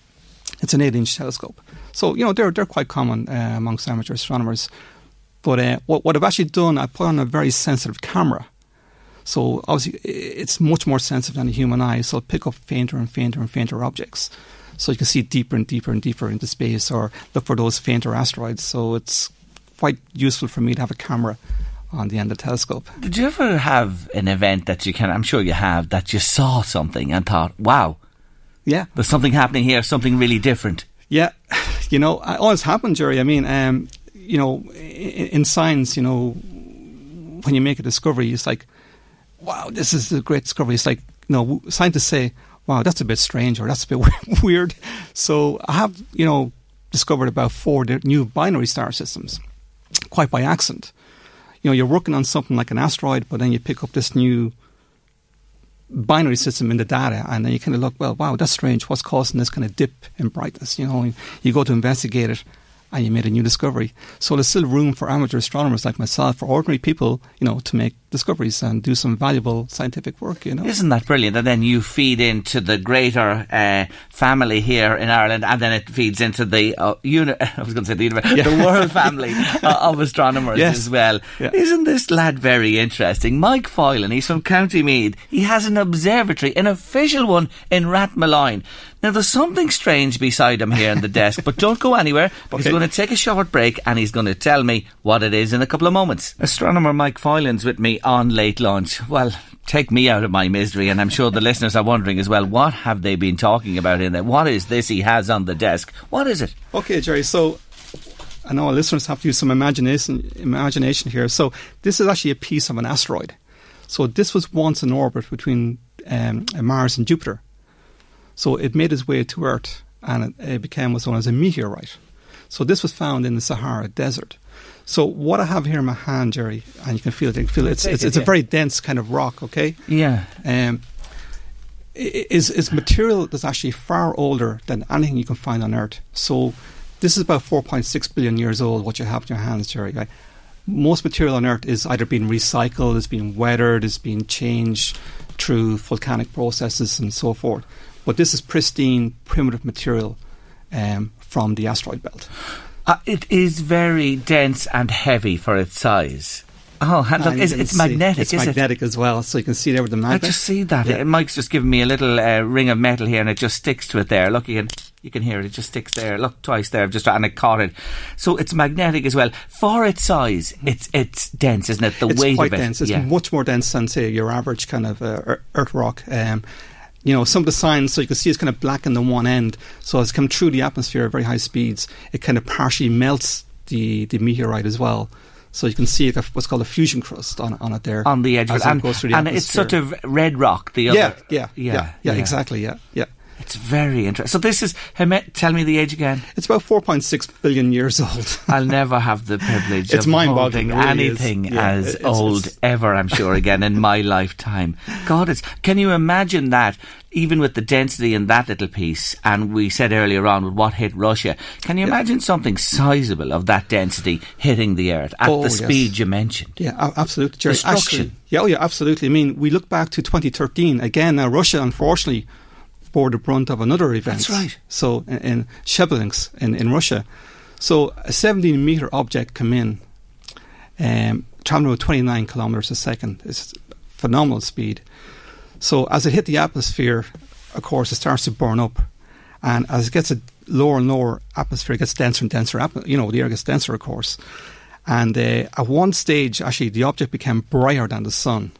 It's an eight-inch telescope, so you know they're they're quite common uh, amongst amateur astronomers. But uh, what what I've actually done, I put on a very sensitive camera. So obviously, it's much more sensitive than the human eye. So it'll pick up fainter and fainter and fainter objects. So you can see deeper and deeper and deeper into space, or look for those fainter asteroids. So it's quite useful for me to have a camera on the end of the telescope. Did you ever have an event that you can, I'm sure you have, that you saw something and thought, wow, Yeah, there's something happening here, something really different? Yeah, you know, it always happens, Jerry. I mean, um, you know, in science, you know, when you make a discovery, it's like, wow, this is a great discovery. It's like, you know, scientists say, wow, that's a bit strange or that's a bit weird. So I have, you know, discovered about four new binary star systems, quite by accident. You know, you're working on something like an asteroid, but then you pick up this new binary system in the data, and then you kind of look, well, wow, that's strange. What's causing this kind of dip in brightness? You know, you go to investigate it, and you made a new discovery. So there's still room for amateur astronomers like myself, for ordinary people, you know, to make discoveries and do some valuable scientific work. You know, Isn't that brilliant? And then you feed into the greater uh, family here in Ireland, and then it feeds into the uh, uni- I was going to say the universe, the world family uh, of astronomers Yes. as well. Yeah. Isn't this lad very interesting? Mike Foylan, he's from County Meath. He has an observatory, an official one in Rathmolyon. Now, there's something strange beside him here on the desk, but don't go anywhere because Okay. we're going to take a short break and he's going to tell me what it is in a couple of moments. Astronomer Mike Foylan's with me on Late Lunch. Well, take me out of my misery, and I'm sure the listeners are wondering as well what have they been talking about in there? What is this he has on the desk? What is it? Okay, Jerry. So I know our listeners have to use some imagination imagination here. So this is actually a piece of an asteroid. So this was once in orbit between um, Mars and Jupiter. So it made its way to Earth, and it, it became what's known as a meteorite. So this was found in the Sahara Desert. So what I have here in my hand, Jerry, and you can feel it. You can feel it. It's, it's, it's a very dense kind of rock. Okay. Yeah. Um, is is material that's actually far older than anything you can find on Earth. So this is about 4.6 billion years old. What you have in your hands, Jerry. Right? most material on Earth is either being recycled, is being weathered, is being changed through volcanic processes and so forth. But this is pristine, primitive material um, from the asteroid belt. Uh, it is very dense and heavy for its size. Oh, and look, And it's, it's magnetic, It's is it? magnetic as well, so you can see there with the magnet. I just see that. Yeah. Uh, Mike's just giving me a little uh, ring of metal here, and it just sticks to it there. Look, you can you can hear it. It just sticks there. Look twice there, I've just and it caught it. So it's magnetic as well. For its size, it's it's dense, isn't it? The it's weight quite of it. dense. It's yeah. much more dense than say your average kind of uh, earth rock. Um, you know, some of the signs, so you can see it's kind of black in the one end. So as it comes through the atmosphere at very high speeds, it kind of partially melts the, the meteorite as well. So you can see like a, what's called a fusion crust on, on it there. on the edge of as it, and, goes through the and it's sort of red rock. The yeah, other, yeah, yeah, yeah, yeah. exactly, yeah, yeah. It's very interesting. So this is. Hemet, tell me the age again. It's about 4.6 billion years old. I'll never have the privilege It's of mind-boggling, holding really anything Yeah, as it's- old it's- ever. I'm sure again in my lifetime. God, it's. Can you imagine that? Even with the density in that little piece, and we said earlier on with what hit Russia, can you imagine something sizable of that density hitting the Earth at Oh, the yes. speed you mentioned? Yeah, absolutely, Jerry. Destruction. Actually, yeah, oh yeah, absolutely. I mean, we look back to 2013 again. Now, Russia, unfortunately, bore the brunt of another event. That's right. So, in, in Chelyabinsk in, in Russia, so a 17 meter object come in, um, traveling at 29 kilometers a second. It's phenomenal speed. So, as it hit the atmosphere, of course, it starts to burn up, and as it gets a lower and lower atmosphere, it gets denser and denser. You know, the air gets denser, of course. And uh, at one stage, actually, the object became brighter than the sun.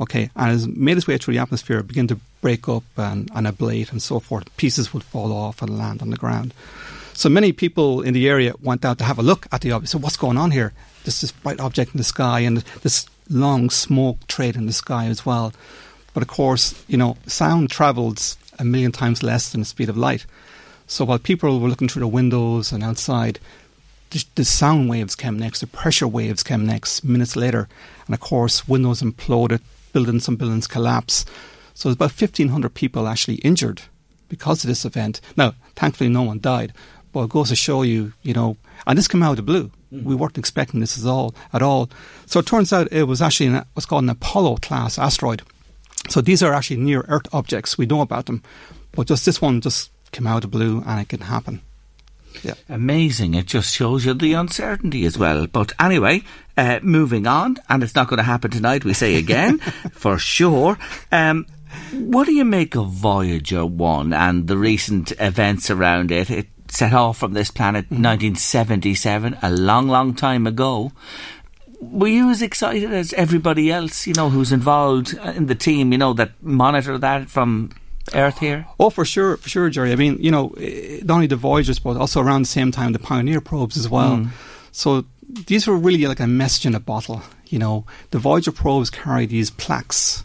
Okay, and as it made its way through the atmosphere, it began to break up and, and ablate and so forth. Pieces would fall off and land on the ground. So many people in the area went out to have a look at the object. So what's going on here? There's this bright object in the sky and this long smoke trail in the sky as well. But of course, you know, sound travels a million times less than the speed of light. So while people were looking through the windows and outside, the, the sound waves came next, the pressure waves came next minutes later. And of course, windows imploded, buildings, some buildings collapse. So there's about 1,500 people actually injured because of this event. Now, thankfully, no one died. But it goes to show you, you know, and this came out of the blue. Mm-hmm. We weren't expecting this at all, at all. So it turns out it was actually an, what's called an Apollo class asteroid. So these are actually near Earth objects. We know about them, but just this one just came out of the blue, and it can happen. Yeah. Amazing. It just shows you the uncertainty as well. But anyway, uh, moving on, and it's not going to happen tonight, we say again, for sure. Um, what do you make of Voyager 1 and the recent events around it? It set off from this planet Mm-hmm. 1977, a long, long time ago. Were you as excited as everybody else, you know, who's involved in the team, you know, that monitor that from Earth here? Oh, for sure, for sure, Jerry. I mean, you know, eh, not only the Voyagers, but also around the same time the Pioneer probes as well. Mm. So these were really like a message in a bottle. You know, the Voyager probes carry these plaques.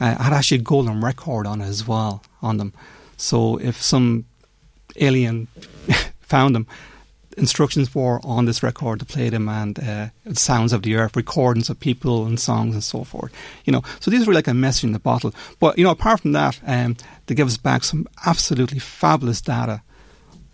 Uh, had actually a golden record on it as well on them. So if some alien found them, instructions were on this record to play them and uh, sounds of the earth, recordings of people and songs and so forth. You know, so these were like a message in the bottle. But you know, apart from that, um, they give us back some absolutely fabulous data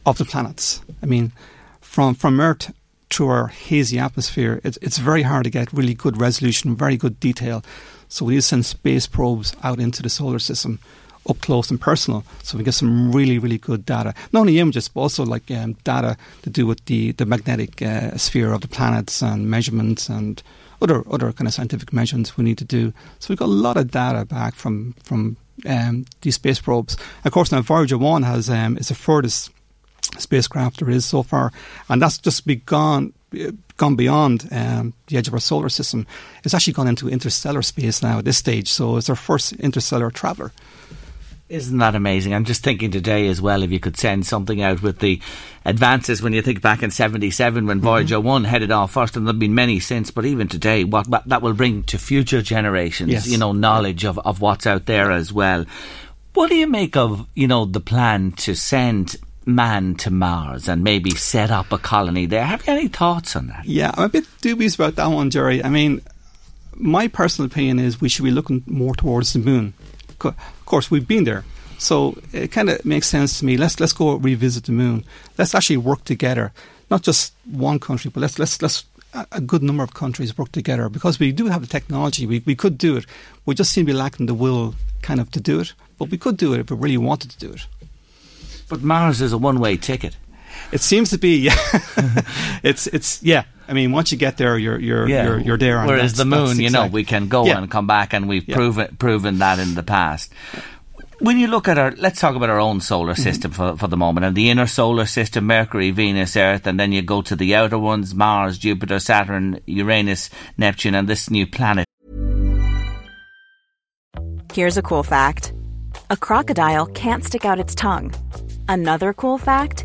of the planets. I mean, from from Earth through our hazy atmosphere, it's it's very hard to get really good resolution, very good detail. So we need to send space probes out into the solar system up close and personal, so we get some really, really good data. Not only images, but also like um, data to do with the the magnetic uh, sphere of the planets and measurements and other other kind of scientific measurements we need to do. So we've got a lot of data back from from um, these space probes. Of course, now Voyager One has um, is the furthest spacecraft there is so far, and that's just begun gone beyond um, the edge of our solar system. It's actually gone into interstellar space now at this stage. So it's our first interstellar traveler. Isn't that amazing? I'm just thinking today as well if you could send something out with the advances when you think back in 77 when Voyager Mm-hmm. 1 headed off first and there have been many since but even today what, what that will bring to future generations Yes. you know knowledge of, of what's out there as well what do you make of you know the plan to send man to Mars and maybe set up a colony there have you any thoughts on that Yeah, I'm a bit dubious about that one, Jerry. I mean, my personal opinion is we should be looking more towards the moon. Course, we've been there, so it kind of makes sense to me. Let's let's go revisit the moon. Let's actually work together, not just one country, but let's let's let's a, good number of countries work together because we do have the technology. We, we could do it. We just seem to be lacking the will kind of to do it. But we could do it if we really wanted to do it. But Mars is a one way ticket. It seems to be. Yeah. it's it's yeah. I mean, once you get there, you're you're Yeah. you're, you're there. and Whereas that's- the moon, that's you know, we can go Yeah. and come back, and we've Yeah. proven proven that in the past. When you look at our, let's talk about our own solar Mm-hmm. system for, for the moment, and the inner solar system, Mercury, Venus, Earth, and then you go to the outer ones, Mars, Jupiter, Saturn, Uranus, Neptune, and this new planet. Here's a cool fact a crocodile can't stick out its tongue. Another cool fact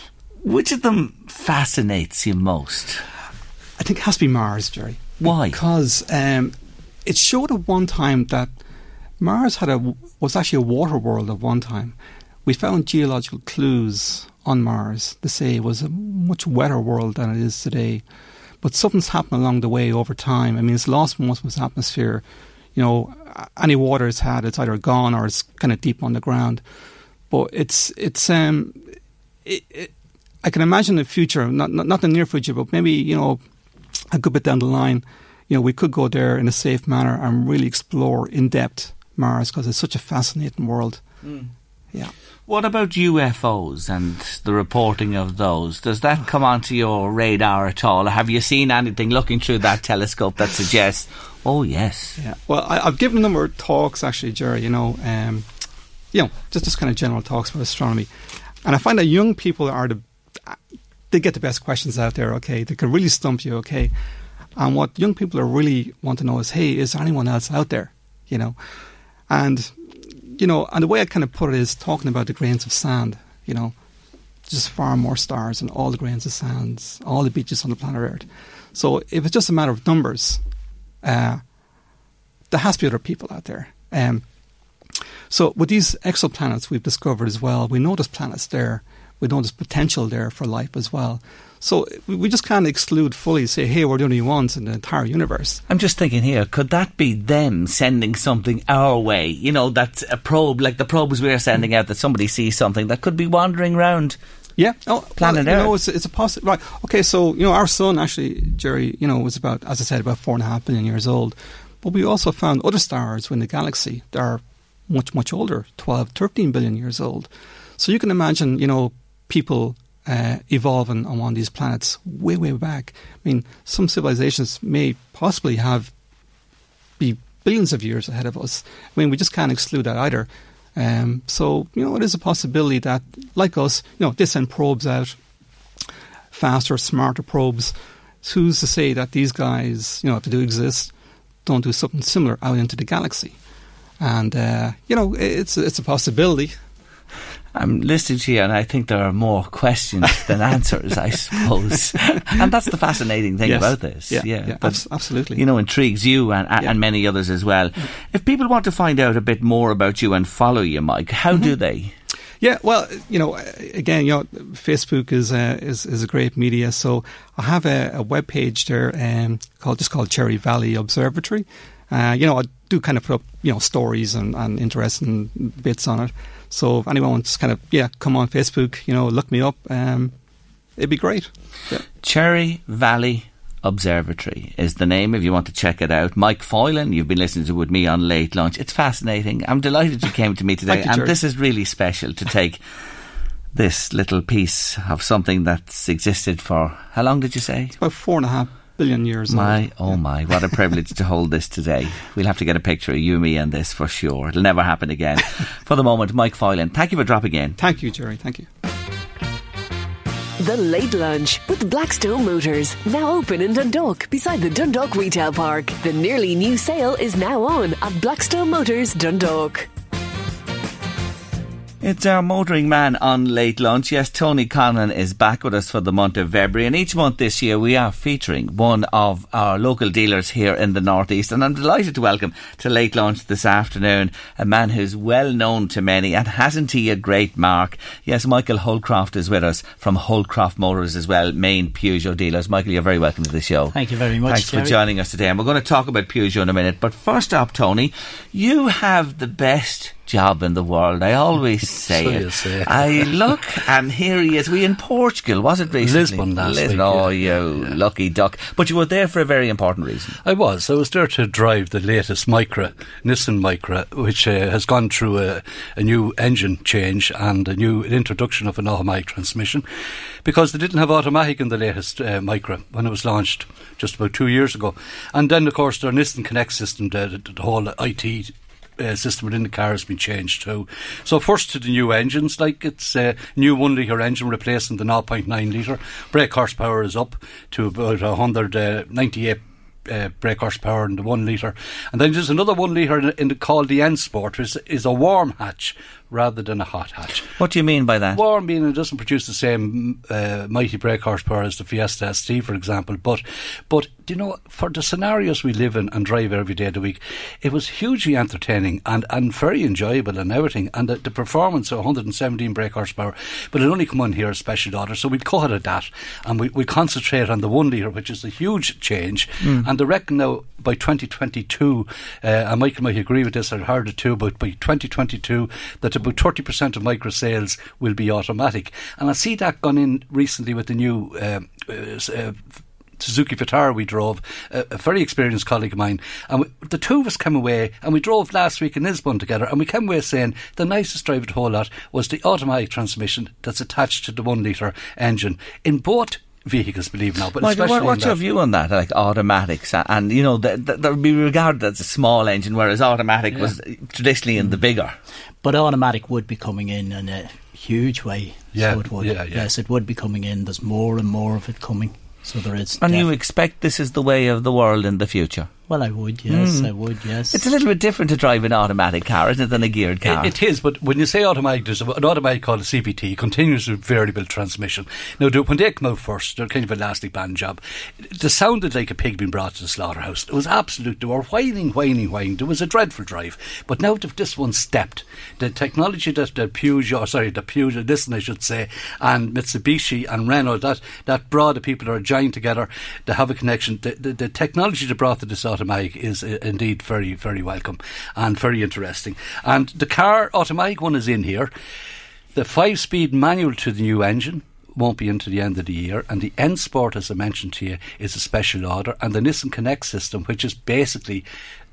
Which of them fascinates you most? I think it has to be Mars, Jerry. Why? Because um, it showed at one time that Mars had a was actually a water world at one time. We found geological clues on Mars to say it was a much wetter world than it is today. But something's happened along the way over time. I mean, it's lost most of its atmosphere. You know, any water it's had, it's either gone or it's kind of deep on the ground. But it's it's um, it, it, I can imagine the future, not, not not the near future, but maybe you know a good bit down the line, you know, we could go there in a safe manner and really explore in depth Mars because it's such a fascinating world. Mm. Yeah. What about UFOs and the reporting of those? Does that come onto your radar at all? Have you seen anything looking through that telescope that suggests, oh, yes? Yeah. Well, I, I've given a number of talks actually, Jerry. You know, um, you know, just just kind of general talks about astronomy, and I find that young people are the they get the best questions out there. Okay, they can really stump you. Okay, and what young people are really want to know is, hey, is there anyone else out there? You know, and you know, and the way I kind of put it is talking about the grains of sand. You know, just far more stars than all the grains of sands, all the beaches on the planet Earth. So if it's just a matter of numbers, uh, there has to be other people out there. Um, so with these exoplanets we've discovered as well, we know there's planets there. We know there's potential there for life as well. So we just can't exclude fully, say, hey, we're the only ones in the entire universe. I'm just thinking here, could that be them sending something our way? You know, that's a probe, like the probes we're sending out, that somebody sees something that could be wandering around. Yeah, oh, planet well, you Earth. know, it's, it's a possible. Right. Okay, so, you know, our sun actually, Jerry, you know, was about, as I said, about four and a half billion years old. But we also found other stars in the galaxy that are much, much older 12, 13 billion years old. So you can imagine, you know, people uh, evolving on one of these planets way, way back. I mean, some civilizations may possibly have be billions of years ahead of us. I mean, we just can't exclude that either. Um, so, you know, it is a possibility that, like us, you know, they send probes out, faster, smarter probes. Who's to say that these guys, you know, if they do exist, don't do something similar out into the galaxy? And, uh, you know, it's, it's a possibility. I'm listening to you, and I think there are more questions than answers, I suppose. and that's the fascinating thing Yes. about this. Yeah, yeah, yeah, that, absolutely. You know, intrigues you and, and, and many others as well. If people want to find out a bit more about you and follow you, Mike, how Mm-hmm. do they? Yeah, well, you know, again, you know, Facebook is uh, is is a great media. So I have a, a web page there um, called just called Cherry Valley Observatory. Uh, you know, I do kind of put up you know stories and, and interesting bits on it. So if anyone wants to kind of yeah come on Facebook, you know, look me up. Um, it'd be great. Yeah. Cherry Valley Observatory is the name if you want to check it out. Mike Foylan, you've been listening to with me on Late Lunch. It's fascinating. I'm delighted you came to me today, you, and Jerry. this is really special to take this little piece of something that's existed for how long did you say? About four and a half billion years My, old. oh my, what a privilege to hold this today. We'll have to get a picture of you, me, and this for sure. It'll never happen again. for the moment, Mike Foylan, thank you for dropping in. Thank you, Jerry. Thank you. The Late Lunch with Blackstone Motors. Now open in Dundalk beside the Dundalk Retail Park. The nearly new sale is now on at Blackstone Motors Dundalk. It's our motoring man on late lunch. Yes, Tony Conlon is back with us for the month of February, and each month this year we are featuring one of our local dealers here in the northeast. And I'm delighted to welcome to late lunch this afternoon a man who's well known to many, and hasn't he a great mark? Yes, Michael Holcroft is with us from Holcroft Motors as well, main Peugeot dealers. Michael, you're very welcome to the show. Thank you very much, Thanks for joining us today, and we're going to talk about Peugeot in a minute. But first up, Tony, you have the best job in the world. I always say So it. say. I look, and here he is. We in Portugal, was it recently? Lisbon last Lisbon. week, Oh, you lucky duck! But you were there for a very important reason. I was. I was there to drive the latest Micra, Nissan Micra, which uh, has gone through a, a new engine change and a new introduction of an automatic transmission because they didn't have automatic in the latest uh, Micra when it was launched just about two years ago. And then, of course, their Nissan Connect system, the, the, the whole IT uh, system within the car has been changed too. So first to the new engines, like it's a new one litre engine replacing the 0.9 litre. Brake horsepower is up to about 198 uh, brake horsepower in the one litre. And then there's another one litre in, the, called the N Sport, which is a warm hatch rather than a hot hatch. What do you mean by that? Warm meaning it doesn't produce the same uh, mighty brake horsepower as the Fiesta ST, for example. But, but do you know, for the scenarios we live in and drive every day of the week, it was hugely entertaining and, and very enjoyable and everything. And the, the performance of 117 brake horsepower, but it only come on here as special order. So we'd cut at that and we, we concentrate on the one litre, which is a huge change. Mm. And they reckon now by 2022, uh, and Michael might agree with this, I've heard it too, but by 2022, that about 30% of Micra sales will be automatic. And I see that gone in recently with the new um, uh, uh, Suzuki Vitara we drove, a, a very experienced colleague of mine, and we, the two of us came away, and we drove last week in Lisbon together, and we came away saying the nicest drive of the whole lot was the automatic transmission that's attached to the one litre engine in both vehicles, believe it or not. But Michael, especially what's your view on that? Like automatics, and you know that that would be regarded as a small engine, whereas automatic was traditionally in the mm. bigger. But automatic would be coming in in a huge way. Yeah, so it would. yeah, yeah. Yes, it would be coming in. There's more and more of it coming. So there is. And you expect this is the way of the world in the future? Well, I would. Yes, Mm. I would. Yes. It's a little bit different to drive an automatic car, isn't it, than a geared car? It, it is, but when you say automatic, there's an automatic called a CVT, continuous variable transmission. Now, the, when they come out first, they're kind of a elastic band job. They sounded like a pig being brought to the slaughterhouse. It was absolute. They were whining, whining, whining. There was a dreadful drive. But now that this one stepped, the technology that the Peugeot, sorry, the Peugeot, listen, I should say, and Mitsubishi and Renault, that, that brought the people that are joined together to have a connection. The, the, the technology that brought to this automatic is uh, indeed very, very welcome and very interesting. And the car automatic one is in here. The five speed manual to the new engine won't be into the end of the year. And the N Sport, as I mentioned to you, is a special order. And the Nissan Connect system, which is basically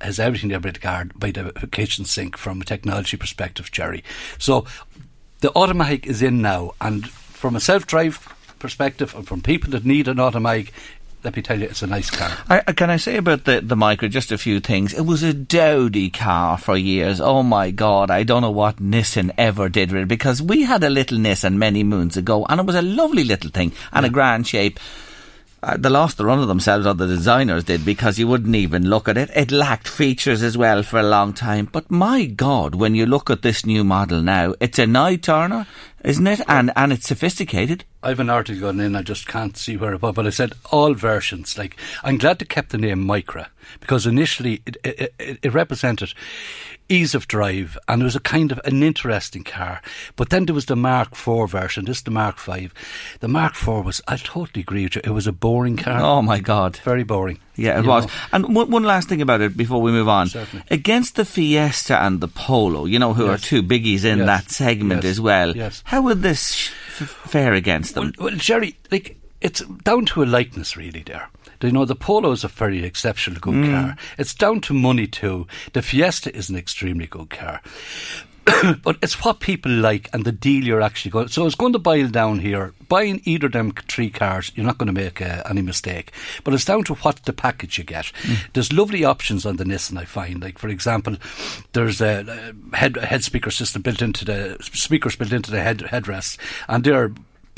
has everything there by the guard by the kitchen sink from a technology perspective, Jerry. So the automatic is in now, and from a self drive perspective, and from people that need an automatic, let me tell you, it's a nice car. I, can I say about the, the Micra just a few things? It was a dowdy car for years. Oh my God, I don't know what Nissan ever did with it because we had a little Nissan many moons ago and it was a lovely little thing and a grand shape. Uh, they lost the run of themselves, or the designers did, because you wouldn't even look at it. It lacked features as well for a long time. But my God, when you look at this new model now, it's an eye turner, isn't it? And and it's sophisticated. I have an article going in, I just can't see where it was, but I said all versions. Like, I'm glad they kept the name Micra because initially it, it, it, it represented ease of drive, and it was a kind of an interesting car. But then there was the Mark IV version. This is the Mark V. The Mark IV was, I totally agree with you. It was a boring car. Oh my God, very boring. Yeah, it was. know. And one, one last thing about it before we move on. Certainly. Against the Fiesta and the Polo, you know, who Yes. are two biggies in Yes. that segment Yes. as well. Yes. How would this f- fare against them? Well, well, Jerry, like it's down to a likeness, really. There, you know, the Polo is a very exceptional good Mm. car. It's down to money too. The Fiesta is an extremely good car. but it's what people like and the deal you're actually going. So it's going to boil down here. Buying either of them three cars, you're not going to make uh, any mistake. But it's down to what the package you get. There's lovely options on the Nissan. I find, like for example, there's a, head head speaker system built into the speakers built into the head headrests, and they're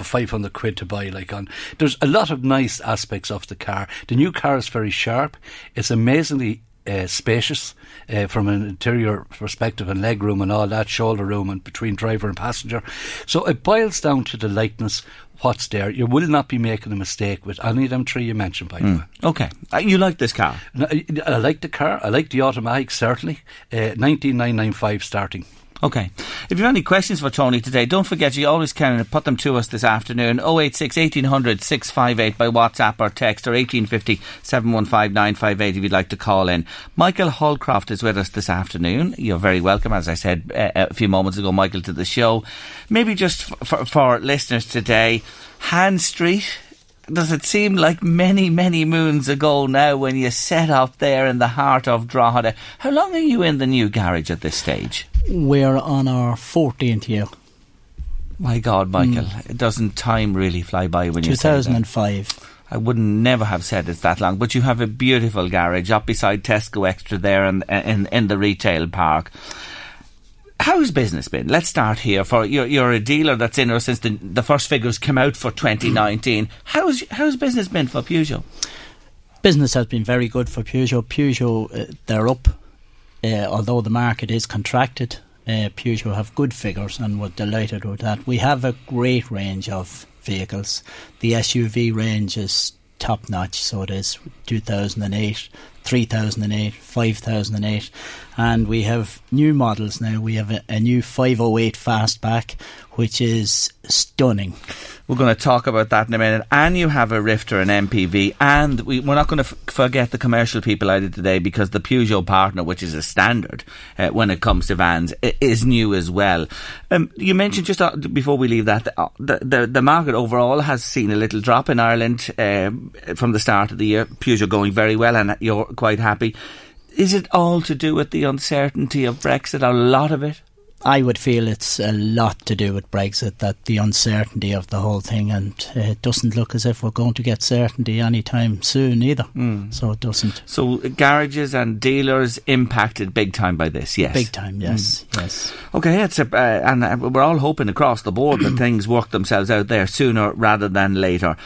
500 quid to buy like on there's a lot of nice aspects of the car. The new car is very sharp. It's amazingly uh, spacious uh, from an interior perspective and leg room and all that shoulder room and between driver and passenger. So it boils down to the likeness what's there. You will not be making a mistake with any of them three you mentioned by the way. Okay, uh, you like this car? I, I like the car. I like the automatic certainly. Uh, 19995 starting Okay. If you have any questions for Tony today, don't forget you always can put them to us this afternoon. 086 1800 658 by WhatsApp or text or 1850 715 958 if you'd like to call in. Michael Holcroft is with us this afternoon. You're very welcome, as I said uh, a few moments ago, Michael, to the show. Maybe just for, for listeners today, Han Street. Does it seem like many, many moons ago now when you set up there in the heart of Drogheda? How long are you in the new garage at this stage? We're on our 14th year. My God, Michael, mm. it doesn't time really fly by when you say that? 2005. I wouldn't never have said it's that long, but you have a beautiful garage up beside Tesco Extra there in, in, in the retail park. How's business been? Let's start here. For you're, you're a dealer that's in there since the, the first figures came out for 2019. How's how's business been for Peugeot? Business has been very good for Peugeot. Peugeot, uh, they're up. Uh, although the market is contracted, uh, Peugeot have good figures and we're delighted with that. We have a great range of vehicles. The SUV range is top notch, so it is 2008, 3008, 5008, and we have new models now. We have a, a new 508 Fastback, which is stunning. We're going to talk about that in a minute. And you have a Rifter, an MPV, and we, we're not going to f- forget the commercial people either today because the Peugeot partner, which is a standard uh, when it comes to vans, is new as well. Um, you mentioned just uh, before we leave that uh, the, the the market overall has seen a little drop in Ireland um from the start of the year. Peugeot going very well, and you're quite happy. Is it all to do with the uncertainty of Brexit? A lot of it. I would feel it's a lot to do with Brexit, that the uncertainty of the whole thing, and it doesn't look as if we're going to get certainty anytime soon either. Mm. So it doesn't. So garages and dealers impacted big time by this. Yes, Big time, yes, Mm. yes. Okay, it's a, uh, and uh, we're all hoping across the board that things work themselves out there sooner rather than later.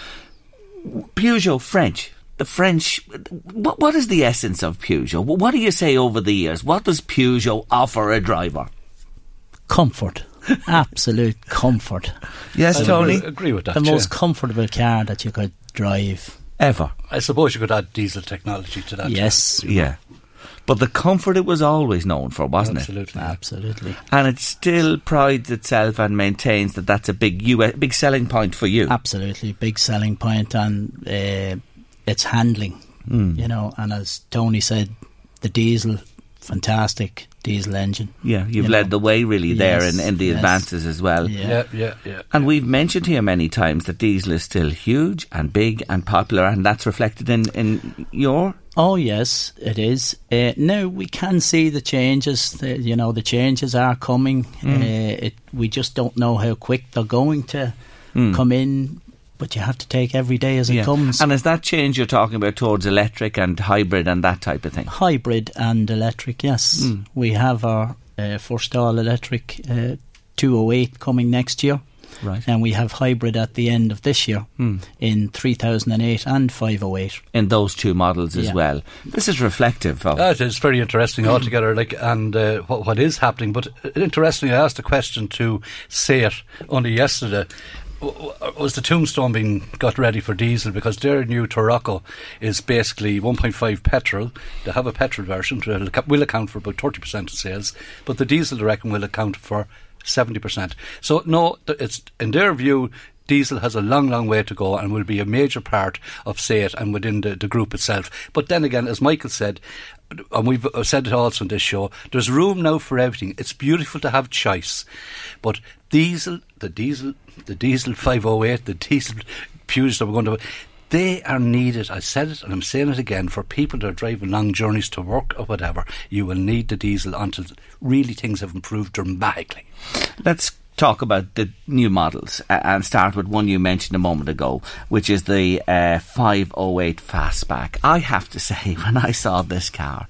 Peugeot French. The French, what, what is the essence of Peugeot? What do you say over the years? What does Peugeot offer a driver? Comfort. Absolute comfort. Yes, I Tony? agree- agree with that, The most yeah. comfortable car that you could drive. Ever. I suppose you could add diesel technology to that. Yes. Yeah. But the comfort it was always known for, wasn't Absolutely. it? Absolutely. And it still prides itself and maintains that that's a big US, big selling point for you. Absolutely. Big selling point and uh, its handling. Mm. You know, and as Tony said, the diesel, fantastic diesel engine. Yeah, you've You led know. the way really there in, in the yes. advances as well. Yeah. Yeah, yeah, yeah. And we've mentioned here many times that diesel is still huge and big and popular, and that's reflected in, in your. Oh yes, it is. Uh, now we can see the changes. The, you know, the changes are coming. Mm. Uh, it, we just don't know how quick they're going to Mm. come in. But you have to take every day as it Yeah. comes. And is that change you're talking about towards electric and hybrid and that type of thing? Hybrid and electric, yes. Mm. We have our uh, first all electric uh, 208 coming next year. Right. And we have hybrid at the end of this year Mm. in 3008 and 508. In those two models as Yeah. well. This is reflective of. That is very interesting altogether. Like, and uh, what, what is happening. But uh, interestingly, I asked a question to SEAT only yesterday. Uh, was the tombstone being got ready for diesel because their new Tarraco is basically 1.5 petrol. They have a petrol version that will account for about 30% of sales, but the diesel, I reckon, will account for 70%. So, no, it's in their view, diesel has a long, long way to go and will be a major part of SEAT and within the, the group itself. But then again, as Michael said, and we've uh, said it also on this show, there's room now for everything. It's beautiful to have choice, but diesel, the diesel, the diesel 508, the diesel Peugeots that we're going to, they are needed. I said it and I'm saying it again for people that are driving long journeys to work or whatever. You will need the diesel until really things have improved dramatically. Let's talk about the new models and start with one you mentioned a moment ago, which is the uh, 508 Fastback. I have to say, when I saw this car,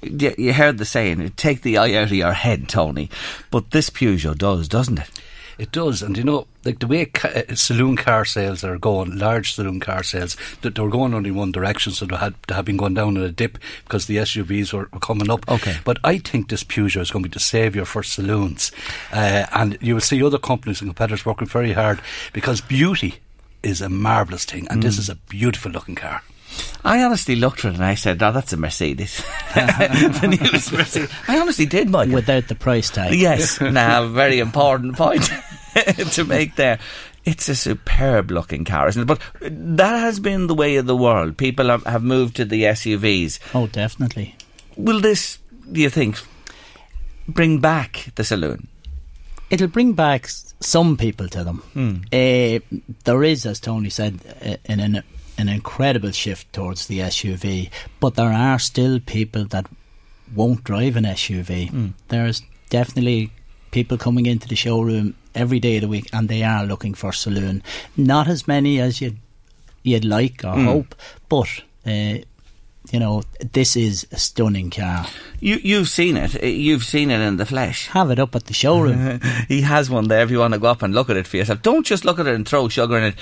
you heard the saying, take the eye out of your head, Tony. But this Peugeot does, doesn't it? It does, and you know, like the way ca- uh, saloon car sales are going, large saloon car sales, that they're going only one direction, so they had they have been going down in a dip because the SUVs were, were coming up. Okay, but I think this Peugeot is going to be the saviour for saloons, uh, and you will see other companies and competitors working very hard because beauty is a marvellous thing, and mm. this is a beautiful looking car. I honestly looked at it and I said, "Oh, that's a Mercedes." the newest Mercedes. I honestly did, Michael. Without the price tag. Yes. now, very important point to make there. It's a superb looking car, isn't it? But that has been the way of the world. People have moved to the SUVs. Oh, definitely. Will this, do you think, bring back the saloon? It'll bring back some people to them. Hmm. Uh, there is, as Tony said, uh, an an incredible shift towards the SUV, but there are still people that won't drive an SUV. Mm. There's definitely people coming into the showroom every day of the week and they are looking for saloon. Not as many as you'd, you'd like or mm. hope, but. Uh, you know, this is a stunning car. You you've seen it. You've seen it in the flesh. Have it up at the showroom. he has one there. If you want to go up and look at it for yourself, don't just look at it and throw sugar in it.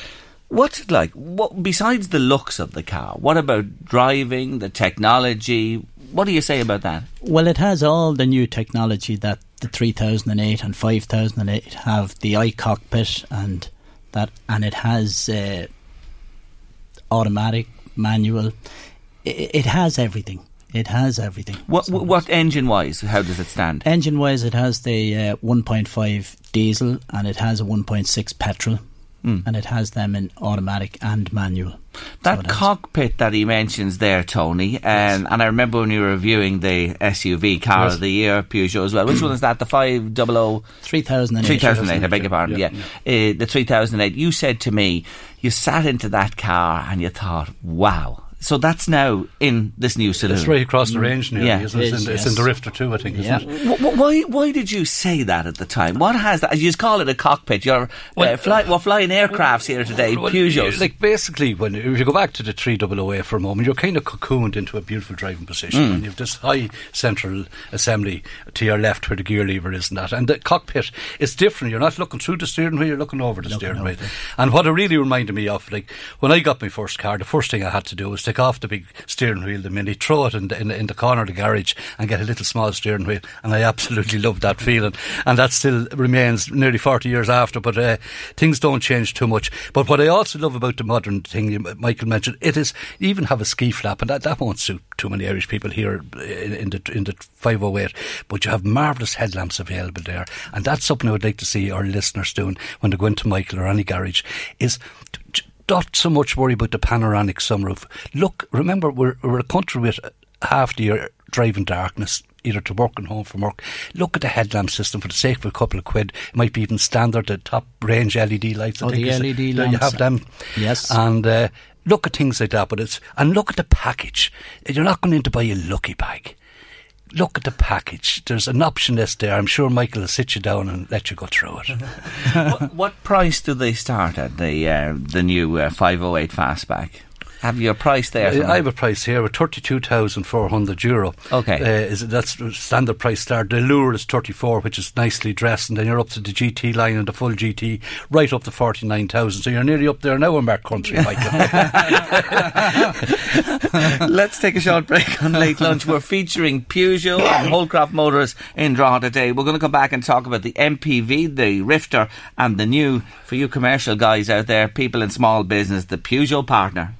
What's it like? What besides the looks of the car? What about driving, the technology? What do you say about that? Well, it has all the new technology that the 3008 and 5008 have. The iCockpit and that, and it has uh, automatic, manual. It, it has everything. It has everything. What, so what engine wise? How does it stand? Engine wise, it has the uh, 1.5 diesel and it has a 1.6 petrol mm. and it has them in automatic and manual. That so cockpit that he mentions there, Tony, um, yes. and I remember when you were reviewing the SUV car yes. of the year, Peugeot as well. Which one is that? The 500? 3008. 3008, I beg your pardon, yeah. yeah. Uh, the 3008. You said to me, you sat into that car and you thought, wow, so that's now in this new saloon. It's right across the range now. Yeah, it's, it is, in, it's in the Rifter too, I think. Yeah. Why, why did you say that at the time? What has that? You just call it a cockpit. You're well, uh, fly, we're flying aircrafts here today, well, Peugeots. Like basically, when if you go back to the 3008 for a moment, you're kind of cocooned into a beautiful driving position, mm. and you've this high central assembly to your left where the gear lever is, and that, and the cockpit is different. You're not looking through the steering wheel; you're looking over the looking steering wheel. And what it really reminded me of, like when I got my first car, the first thing I had to do was take off the big steering wheel, the mini, throw it in the, in the, in the corner of the garage and get a little small steering wheel. And I absolutely love that feeling. And that still remains nearly 40 years after, but uh, things don't change too much. But what I also love about the modern thing Michael mentioned, it is even have a ski flap, and that, that won't suit too many Irish people here in, in the in the 508. But you have marvellous headlamps available there, and that's something I would like to see our listeners doing when they go into Michael or any garage is not so much worry about the panoramic sunroof. Look, remember, we're, we're a country with half the year driving darkness either to work and home from work. Look at the headlamp system for the sake of a couple of quid. It might be even standard, the top range LED lights. Oh, the LED lamps. You have them. Yes. And uh, look at things like that. But it's and look at the package. You're not going in to buy a lucky bag look at the package. There's an option list there. I'm sure Michael will sit you down and let you go through it. what, what, price do they start at the uh, the new uh, 508 fastback? Have you a price there? I, have a price here with thirty-two thousand four hundred euro. Okay, uh, is that's standard price start. The Allure is thirty-four, which is nicely dressed, and then you're up to the GT line and the full GT, right up to forty-nine thousand. So you're nearly up there now in Mark Country, Michael. Let's take a short break on late lunch. We're featuring Peugeot and Holdcroft Motors in Drogheda today. We're going to come back and talk about the MPV, the Rifter, and the new for you commercial guys out there, people in small business, the Peugeot partner.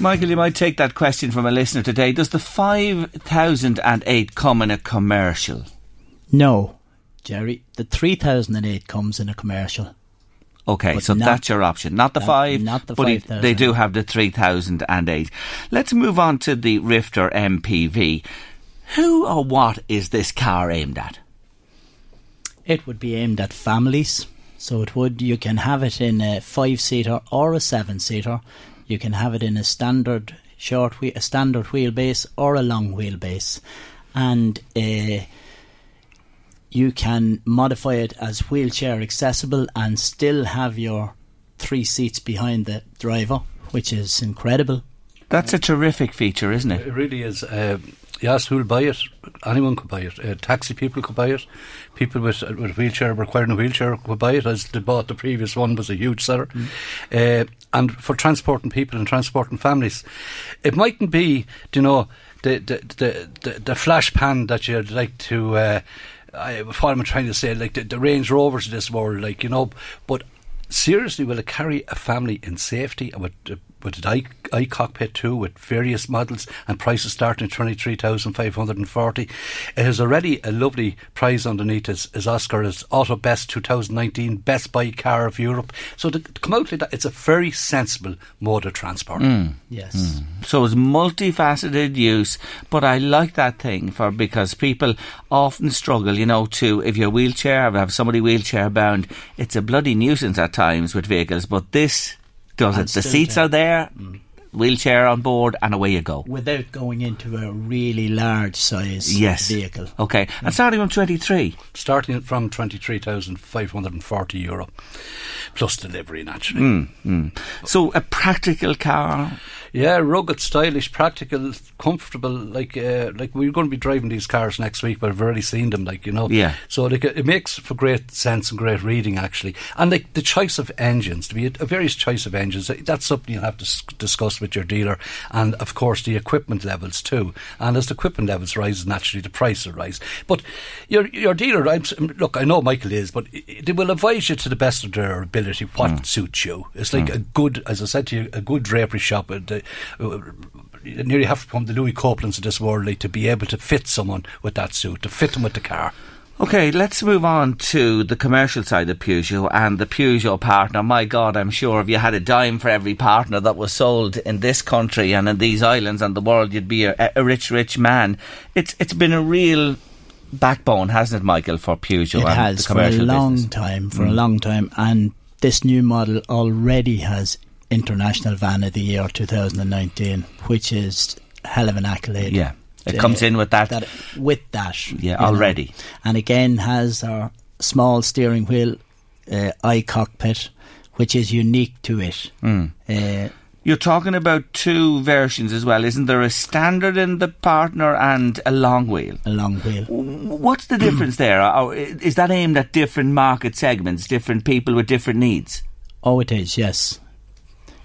Michael, you might take that question from a listener today. Does the 5008 come in a commercial? No, Jerry. The 3008 comes in a commercial. Okay, But so not- that's your option. Not the not- five, not the but it- 5,000. they do have the 3008. Let's move on to the Rifter MPV. Who or what is this car aimed at? It would be aimed at families. So it would. You can have it in a five-seater or a seven-seater. You can have it in a standard short, wheel, a standard wheelbase or a long wheelbase, and uh, you can modify it as wheelchair accessible and still have your three seats behind the driver, which is incredible. That's a terrific feature, isn't it? It really is. Uh, you asked who'll buy it. Anyone could buy it. Uh, taxi people could buy it. People with with a wheelchair requiring a wheelchair could buy it. As they bought the previous one was a huge seller. Uh, and for transporting people and transporting families, it mightn't be, you know, the the the, the, flash pan that you'd like to. Uh, I, what am I trying to say? Like the, the Range Rovers of this world, like you know, but seriously, will it carry a family in safety and with with an i, i cockpit too, with various models and prices starting at twenty three thousand five hundred and forty? It has already a lovely prize underneath as, as Oscar as Auto Best two thousand nineteen Best Buy Car of Europe. So to, to come out like that, it's a very sensible mode of transport. Mm. Yes. So it's multifaceted use, but I like that thing for because people often struggle, you know, to if you're wheelchair, if you have somebody wheelchair bound, it's a bloody nuisance at times with vehicles. But this does And it. The seats can. are there, wheelchair on board, and away you go. Without going into a really large size Yes. vehicle. Okay, and starting from twenty three. Starting from twenty three thousand five hundred and forty euro, plus delivery naturally. Mm, mm. So a practical car. Yeah, rugged, stylish, practical, comfortable. Like, uh, like we're going to be driving these cars next week, but I've already seen them. Like, you know, Yeah. So like, it makes for great sense and great reading, actually. And like the choice of engines, to be a, a various choice of engines, that's something you have to s- discuss with your dealer, and of course the equipment levels too. And as the equipment levels rise, naturally the price will rise. But your your dealer, I'm, look, I know Michael is, but they will advise you to the best of their ability what suits you. It's like Mm. a good, as I said to you, a good drapery shop. uh, the- nearly have to become the Louis Copelands of this world like, to be able to fit someone with that suit, to fit them with the car. Okay, let's move on to the commercial side of Peugeot and the Peugeot partner. My God, I'm sure if you had a dime for every partner that was sold in this country and in these islands and the world, you'd be a, a rich, rich man. It's it's been a real backbone, hasn't it, Michael, for Peugeot It and has the for a long business? time, for a Mm. long time, and this new model already has International Van of the Year 2019, which is hell of an accolade. Yeah. It comes in with that- with that, Yeah, you know. already. and again has our small steering wheel, uh, i cockpit, which is unique to it. Mm. Uh, You're talking about two versions as well, isn't there? A standard in the partner and a long wheel. A long wheel. What's the difference there? Or is that aimed at different market segments, different people with different needs? Oh, it is, yes.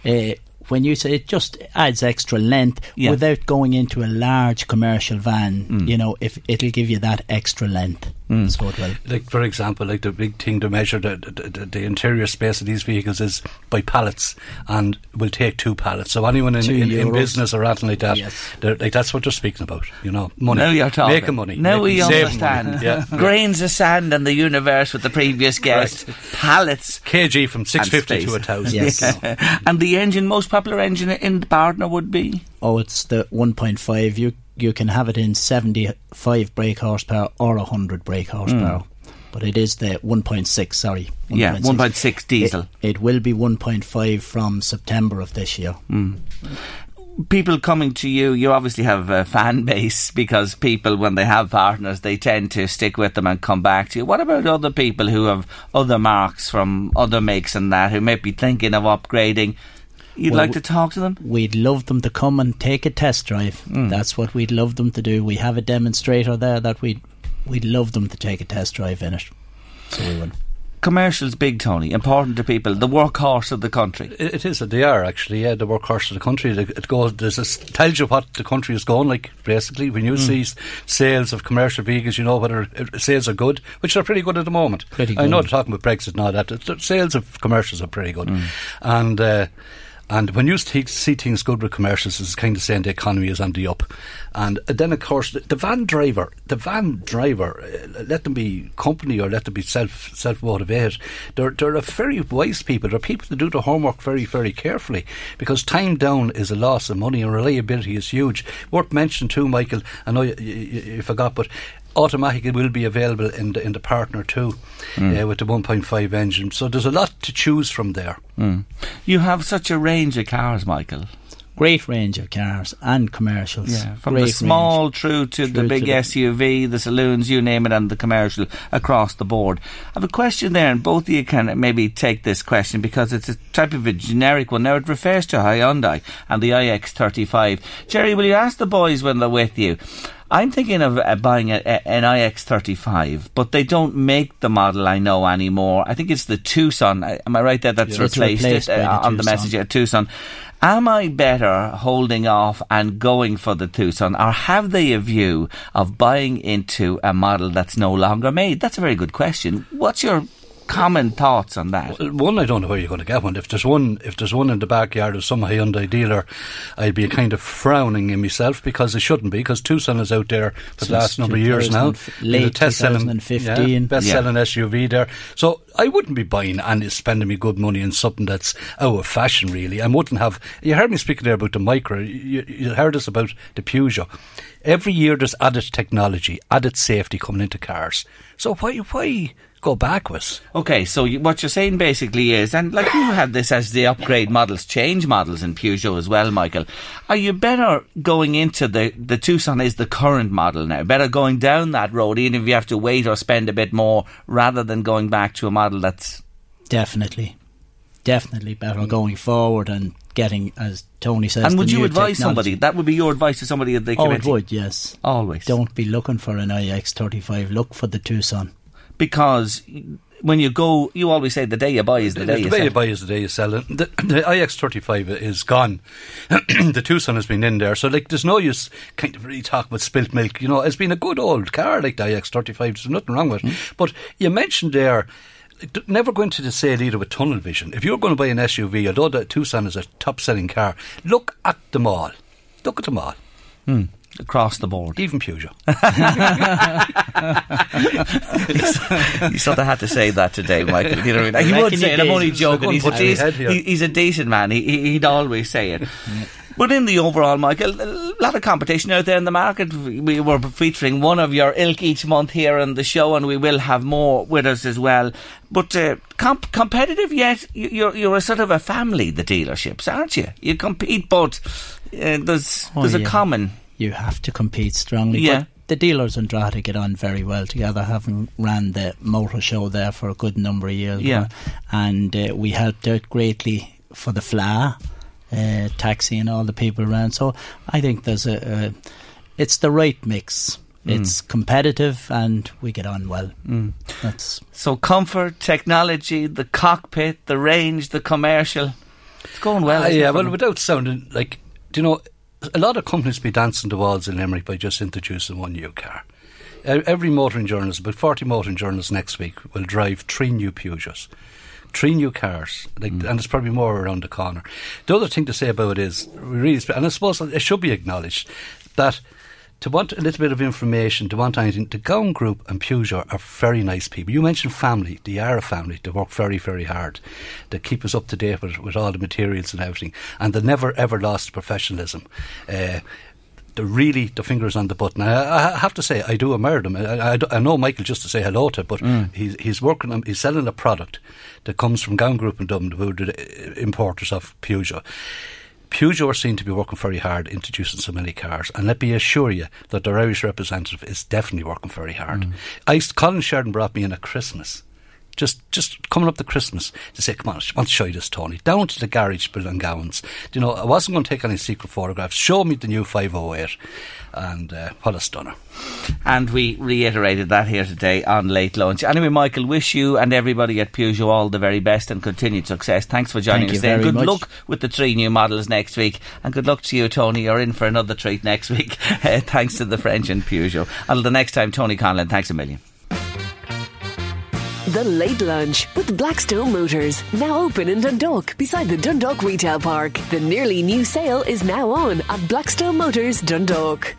Uh, when you say it just adds extra length Yeah. without going into a large commercial van, Mm. you know, if it'll give you that extra length. Mm. So it will. Like for example, like the big thing to measure the, the, the, the interior space of these vehicles is by pallets, and will take two pallets. So anyone in, in, in business or anything like that, Yes. like that's what they're speaking about. You know, money. Now you're talking. making money. Now we saving understand. money. Yeah. Grains of sand and the universe with the previous guest. Pallets. kg from six fifty to a thousand. Yes. Yeah. and the engine, most popular engine in the partner would be? Oh, it's the 1.5. You you can have it in 75 brake horsepower or 100 brake horsepower. But it is the 1.6, sorry. Yeah, 1.6 diesel. It, it will be 1.5 from September of this year. Mm. People coming to you, you obviously have a fan base because people, when they have partners, they tend to stick with them and come back to you. What about other people who have other marks from other makes and that, who may be thinking of upgrading? You'd Well, like to talk to them? We'd love them to come and take a test drive. Mm. That's what we'd love them to do. We have a demonstrator there that we'd we'd love them to take a test drive in it. So we would. Commercials big, Tony. Important to people. The workhorse of the country. It, it is. They are actually. Yeah, the workhorse of the country. It, it goes. This is, tells you what the country is going like. Basically, when you Mm. see sales of commercial vehicles, you know whether uh, sales are good, which are pretty good at the moment. Pretty good. I know they're talking about Brexit and all that. The, the sales of commercials are pretty good, and. Uh, and when you see, things good with commercials, it's kind of saying the economy is on the up. And then, of course, the, the van driver, the van driver, uh, let them be company or let them be self self motivated. They're they're a very wise people. They're people that do their homework very very carefully because time down is a loss of money and reliability is huge. Worth mentioning too, Michael. I know you, you, you forgot, but. Automatic it will be available in the in the partner too, Mm. uh, with the 1.5 engine. So there's a lot to choose from there. Mm. You have such a range of cars, Michael. Great range of cars and commercials. Yeah, from Great the range. small through to the big to the- SUV, the saloons, you name it, and the commercial across the board. I have a question there, and both of you can maybe take this question because it's a type of a generic one. Now, it refers to Hyundai and the iX35. Jerry, will you ask the boys when they're with you? I'm thinking of uh, buying a, a, an iX35, but they don't make the model I know anymore. I think it's the Tucson. Uh, Am I right there? That's Yeah. Replaced, replaced it, uh, the on the message. Yeah, Tucson. Am I better holding off and going for the Tucson, or have they a view of buying into a model that's no longer made? That's a very good question. What's your common thoughts on that? Well, One, I don't know where you're going to get one. If there's one, if there's one in the backyard of some Hyundai dealer, I'd be kind of frowning in myself because it shouldn't be. Because Tucson is out there for the last number of years now. 2000 late The test selling- 2015. yeah, best Yeah. selling SUV there. So I wouldn't be buying and spending me good money on something that's out of fashion. Really, I wouldn't have. You heard me speaking there about the Micra. You, you heard us about the Peugeot. Every year there's added technology, added safety coming into cars. So why why go backwards? Okay, so you, what you're saying basically is, and like you had this as the upgrade models, change models in Peugeot as well, Michael. Are you better going into the the Tucson is the current model now? Better going down that road, even if you have to wait or spend a bit more, rather than going back to a model that's Definitely. Definitely better going forward and getting, as Tony says, and would you advise technology. somebody? That would be your advice to somebody that they Oh, it would, yes. Always. Don't be looking for an iX35. Look for the Tucson. Because when you go, you always say the day you buy is the day you sell. the you day sell. you buy is the day you sell it. The, the iX35 is gone. the Tucson has been in there, so like there's no use kind of really talking about spilt milk. You know, it's been a good old car like the iX35. There's nothing wrong with it. Hmm. But you mentioned there. Never going to the sale either with tunnel vision. If you're going to buy an SUV, although the Tucson is a top selling car, look at them all. Look at them all. Hmm. Across the board. Even Peugeot. you sort of had to say that today, Michael. You know what I mean? He Back would say it. the I'm only joking. He's, couldn't he's, put it ahead here. he- he's a decent man. He, he- he'd always say it. But in the overall, Michael, a lot of competition out there in the market. We were featuring one of your ilk each month here on the show, and we will have more with us as well. But uh, comp- competitive yet? You- You're you're a sort of a family, the dealerships, aren't you? You compete, but uh, there's Oh, there's a common. You have to compete strongly. Yeah. But the dealers in Drogheda get on very well together, having ran the motor show there for a good number of years. Yeah. now. And uh, we helped out greatly for the FLA, uh, taxi and all the people around. So I think there's a, a it's the right mix. Mm. It's competitive and we get on well. Mm. That's So comfort, technology, the cockpit, the range, the commercial. It's going well. Ah, yeah, well, without sounding like, do you know, a lot of companies be dancing the walls in Limerick by just introducing one new car. Every motoring journalist, about 40 motoring journalists next week, will drive three new Peugeots. Three new cars, like, hmm. and there's probably more around the corner. The other thing to say about it is, really, and I suppose it should be acknowledged, that to want a little bit of information, to want anything, the Gowan Group and Peugeot are very nice people. You mentioned family. They are a family. They work very, very hard. They keep us up to date with, with all the materials and everything. And they never, ever lost professionalism. Uh, they're really the fingers on the button. I, I have to say, I do admire them. I, I, I know Michael just to say hello to, but Mm. he's, he's working on, he's selling a product that comes from Gowan Group in Dublin, who are the importers of Peugeot. Peugeot seem to be working very hard introducing so many cars, and let me assure you that their Irish representative is definitely working very hard. Mm. I, Colin Sheridan brought me in at Christmas just just coming up to Christmas to say, come on, I want to show you this, Tony. Down to the garage building Gowans. You know, I wasn't going to take any secret photographs. Show me the new 508 and uh, what a stunner. And we reiterated that here today on Late Lunch. Anyway, Michael, wish you and everybody at Peugeot all the very best and continued success. Thanks for joining Thank us you there. Good much. luck with the three new models next week. And good luck to you, Tony. You're in for another treat next week. Uh, thanks to the French and Peugeot. Until the next time, Tony Conlon, thanks a million. The Late Lunch with Blackstone Motors. Now open in Dundalk beside the Dundalk Retail Park. The nearly new sale is now on at Blackstone Motors Dundalk.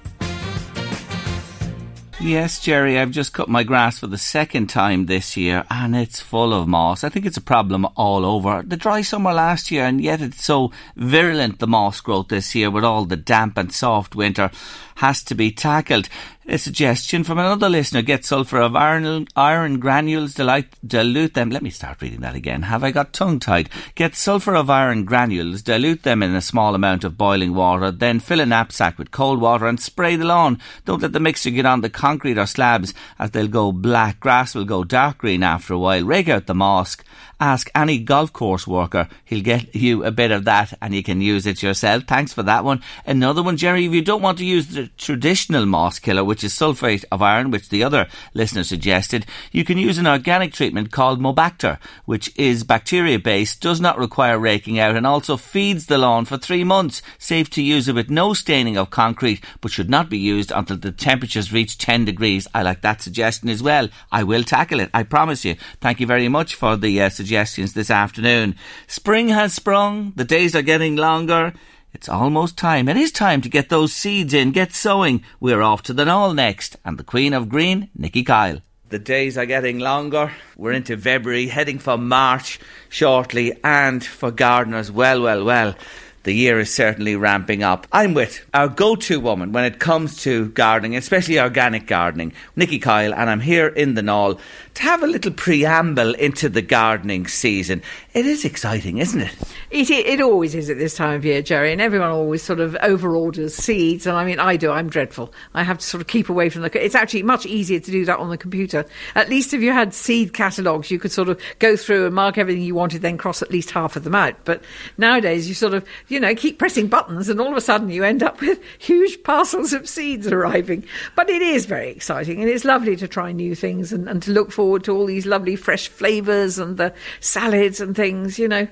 Yes, Jerry, I've just cut my grass for the second time this year and it's full of moss. I think it's a problem all over. The dry summer last year and yet it's so virulent, the moss growth this year with all the damp and soft winter has to be tackled. A suggestion from another listener, get sulphur of iron, iron granules, dilute, dilute them. Let me start reading that again. Have I got tongue tied? Get sulphur of iron granules, dilute them in a small amount of boiling water, then fill a knapsack with cold water and spray the lawn. Don't let the mixture get on the concrete or slabs as they'll go black. Grass will go dark green after a while. Rake out the moss. Ask any golf course worker. He'll get you a bit of that and you can use it yourself. Thanks for that one. Another one, Jerry, if you don't want to use the traditional moss killer, which is sulphate of iron, which the other listener suggested, you can use an organic treatment called Mobacter, which is bacteria based, does not require raking out, and also feeds the lawn for three months. Safe to use it with no staining of concrete, but should not be used until the temperatures reach 10 degrees. I like that suggestion as well. I will tackle it, I promise you. Thank you very much for the uh, suggestions this afternoon. Spring has sprung, the days are getting longer. It's almost time. It is time to get those seeds in, get sowing. We're off to the Knoll next, and the Queen of Green, Nikki Kyle. The days are getting longer. We're into February, heading for March shortly, and for gardeners, well, well, well. The year is certainly ramping up. I'm with our go to woman when it comes to gardening, especially organic gardening, Nikki Kyle, and I'm here in the Knoll to have a little preamble into the gardening season. It is exciting, isn't it? It, it, always is at this time of year, Jerry, and everyone always sort of over orders seeds. And I mean, I do, I'm dreadful. I have to sort of keep away from the. It's actually much easier to do that on the computer. At least if you had seed catalogues, you could sort of go through and mark everything you wanted, then cross at least half of them out. But nowadays, you sort of, you know, keep pressing buttons, and all of a sudden you end up with huge parcels of seeds arriving. But it is very exciting, and it's lovely to try new things and, and to look forward to all these lovely fresh flavours and the salads and things, you know.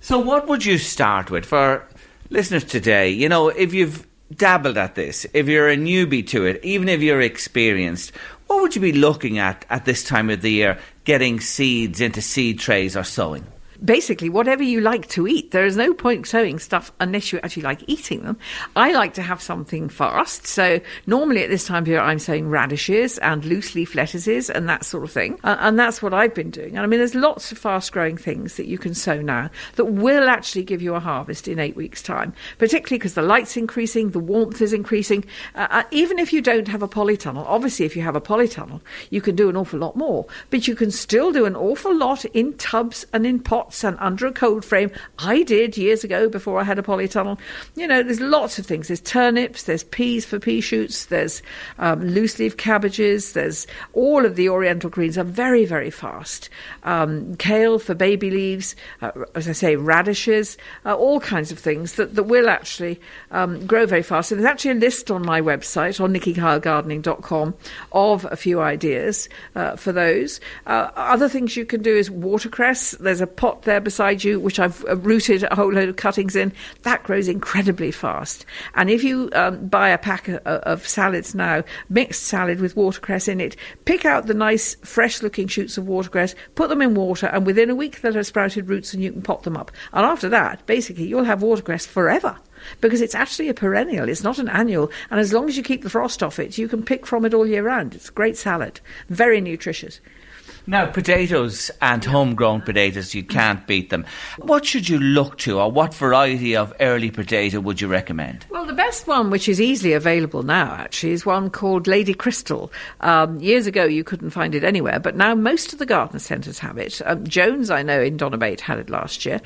So, what would you start with for listeners today? You know, if you've dabbled at this, if you're a newbie to it, even if you're experienced, what would you be looking at at this time of the year getting seeds into seed trays or sowing? Basically whatever you like to eat. There is no point sowing stuff unless you actually like eating them. I like to have something fast. So normally at this time of year, I'm sowing radishes and loose leaf lettuces and that sort of thing. Uh, and that's what I've been doing. And I mean, there's lots of fast growing things that you can sow now that will actually give you a harvest in eight weeks' time, particularly because the light's increasing, the warmth is increasing. Uh, uh, even if you don't have a polytunnel, obviously, if you have a polytunnel, you can do an awful lot more. But you can still do an awful lot in tubs and in pots and under a cold frame. I did years ago before I had a polytunnel. You know, there's lots of things. There's turnips, there's peas for pea shoots, there's um, loose leaf cabbages, there's all of the oriental greens are very, very fast. Um, kale for baby leaves, uh, as I say, radishes, uh, all kinds of things that, that will actually um, grow very fast. And there's actually a list on my website, on nickykylegardening.com, of a few ideas uh, for those. Uh, other things you can do is watercress. There's a pot there beside you, which I've uh, rooted a whole load of cuttings in. That grows incredibly fast. And if you um, buy a pack of, of salads now, mixed salad with watercress in it, pick out the nice, fresh looking shoots of watercress, put them in water, and within a week they'll have sprouted roots and you can pot them up. And after that, basically, you'll have watercress forever because it's actually a perennial. It's not an annual. And as long as you keep the frost off it, you can pick from it all year round. It's a great salad, very nutritious. Now, potatoes and homegrown potatoes, you can't beat them. What should you look to, or what variety of early potato would you recommend? Well, the best one, which is easily available now, actually, is one called Lady Christl. Um, years ago, you couldn't find it anywhere, but now most of the garden centres have it. Um, Jones, I know, in Donabate had it last year.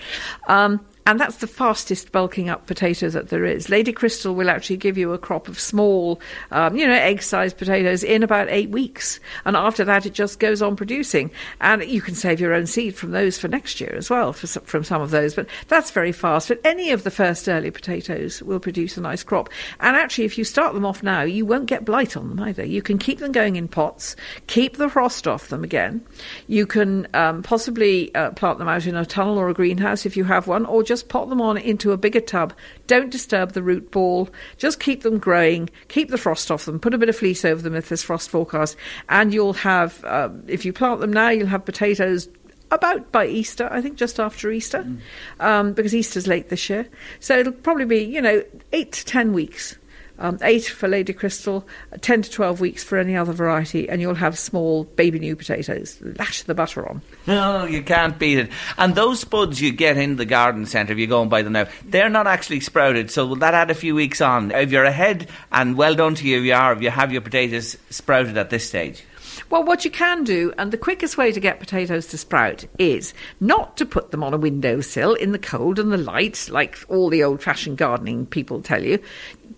Um, and that's the fastest bulking up potato that there is. Lady Christl will actually give you a crop of small, um, you know, egg-sized potatoes in about eight weeks, and after that it just goes on producing. And you can save your own seed from those for next year as well, from some of those. But that's very fast. But any of the first early potatoes will produce a nice crop. And actually, if you start them off now, you won't get blight on them either. You can keep them going in pots, keep the frost off them again. You can um, possibly uh, plant them out in a tunnel or a greenhouse if you have one, or just just pot them on into a bigger tub. Don't disturb the root ball. Just keep them growing. Keep the frost off them. Put a bit of fleece over them if there's frost forecast. And you'll have, uh, if you plant them now, you'll have potatoes about by Easter, I think just after Easter, mm. um, because Easter's late this year. So it'll probably be, you know, eight to ten weeks um, eight for Lady Christl, 10 to 12 weeks for any other variety, and you'll have small baby new potatoes. Lash the butter on. No, you can't beat it. And those spuds you get in the garden centre, if you go and buy them now, they're not actually sprouted, so will that add a few weeks on? If you're ahead, and well done to you if you are, if you have your potatoes sprouted at this stage. Well, what you can do, and the quickest way to get potatoes to sprout, is not to put them on a windowsill in the cold and the light, like all the old fashioned gardening people tell you.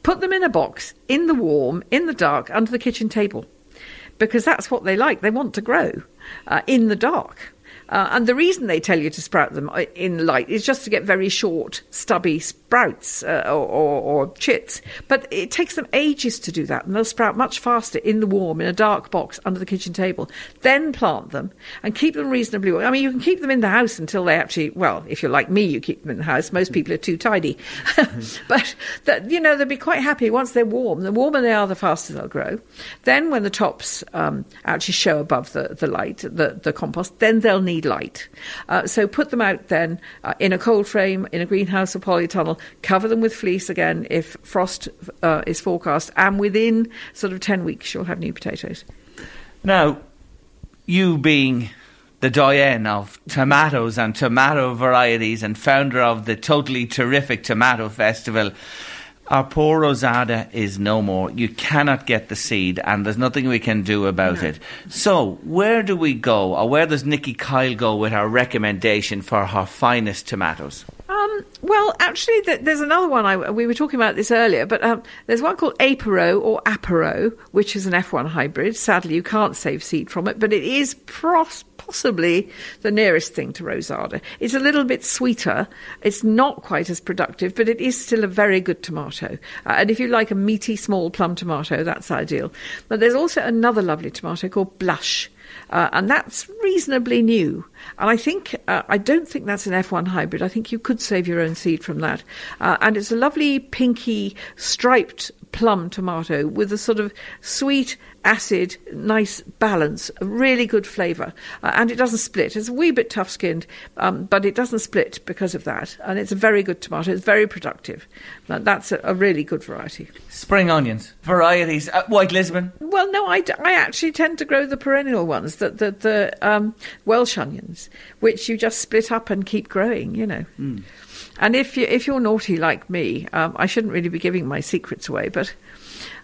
Put them in a box, in the warm, in the dark, under the kitchen table. Because that's what they like. They want to grow uh, in the dark. Uh, and the reason they tell you to sprout them uh, in light is just to get very short, stubby sprouts uh, or, or, or, chits. But it takes them ages to do that, and they'll sprout much faster in the warm, in a dark box under the kitchen table. Then plant them and keep them reasonably warm. I mean, you can keep them in the house until they actually, well, if you're like me, you keep them in the house. Most people are too tidy. but, you know, they'll be quite happy once they're warm. The warmer they are, the faster they'll grow. Then, when the tops um, actually show above the, the light, the, the compost, then they'll need light. Uh, so put them out then uh, in a cold frame, in a greenhouse or polytunnel, cover them with fleece again if frost uh, is forecast, and within sort of 10 weeks you'll have new potatoes. Now, you being the doyen of tomatoes and tomato varieties and founder of the totally terrific Tomato Festival, our poor Rosada is no more. You cannot get the seed, and there's nothing we can do about no. it. So, where do we go, or where does Nikki Kyle go with our recommendation for her finest tomatoes? Um, well, actually, th- there's another one. I, we were talking about this earlier, but um, there's one called Apero or Apero, which is an F1 hybrid. Sadly, you can't save seed from it, but it is pros- possibly the nearest thing to Rosada. It's a little bit sweeter. It's not quite as productive, but it is still a very good tomato. Uh, and if you like a meaty small plum tomato, that's ideal. But there's also another lovely tomato called Blush. Uh, and that's reasonably new. And I think, uh, I don't think that's an F1 hybrid. I think you could save your own seed from that. Uh, and it's a lovely pinky striped plum tomato with a sort of sweet acid, nice balance, a really good flavour, uh, and it doesn't split. It's a wee bit tough skinned, um, but it doesn't split because of that, and it's a very good tomato. It's very productive. That's a, a really good variety. Spring onions, varieties, uh, White Lisbon. Well, no, I, I actually tend to grow the perennial ones, the the, the um, Welsh onions, which you just split up and keep growing. You know. Mm. And if you if you're naughty like me, um, I shouldn't really be giving my secrets away, but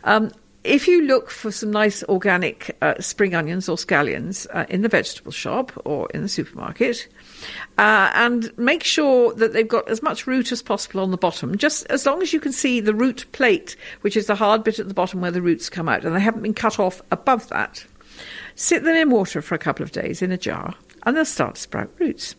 um, if you look for some nice organic uh, spring onions or scallions uh, in the vegetable shop or in the supermarket, uh, and make sure that they've got as much root as possible on the bottom, just as long as you can see the root plate, which is the hard bit at the bottom where the roots come out, and they haven't been cut off above that. Sit them in water for a couple of days in a jar, and they'll start to sprout roots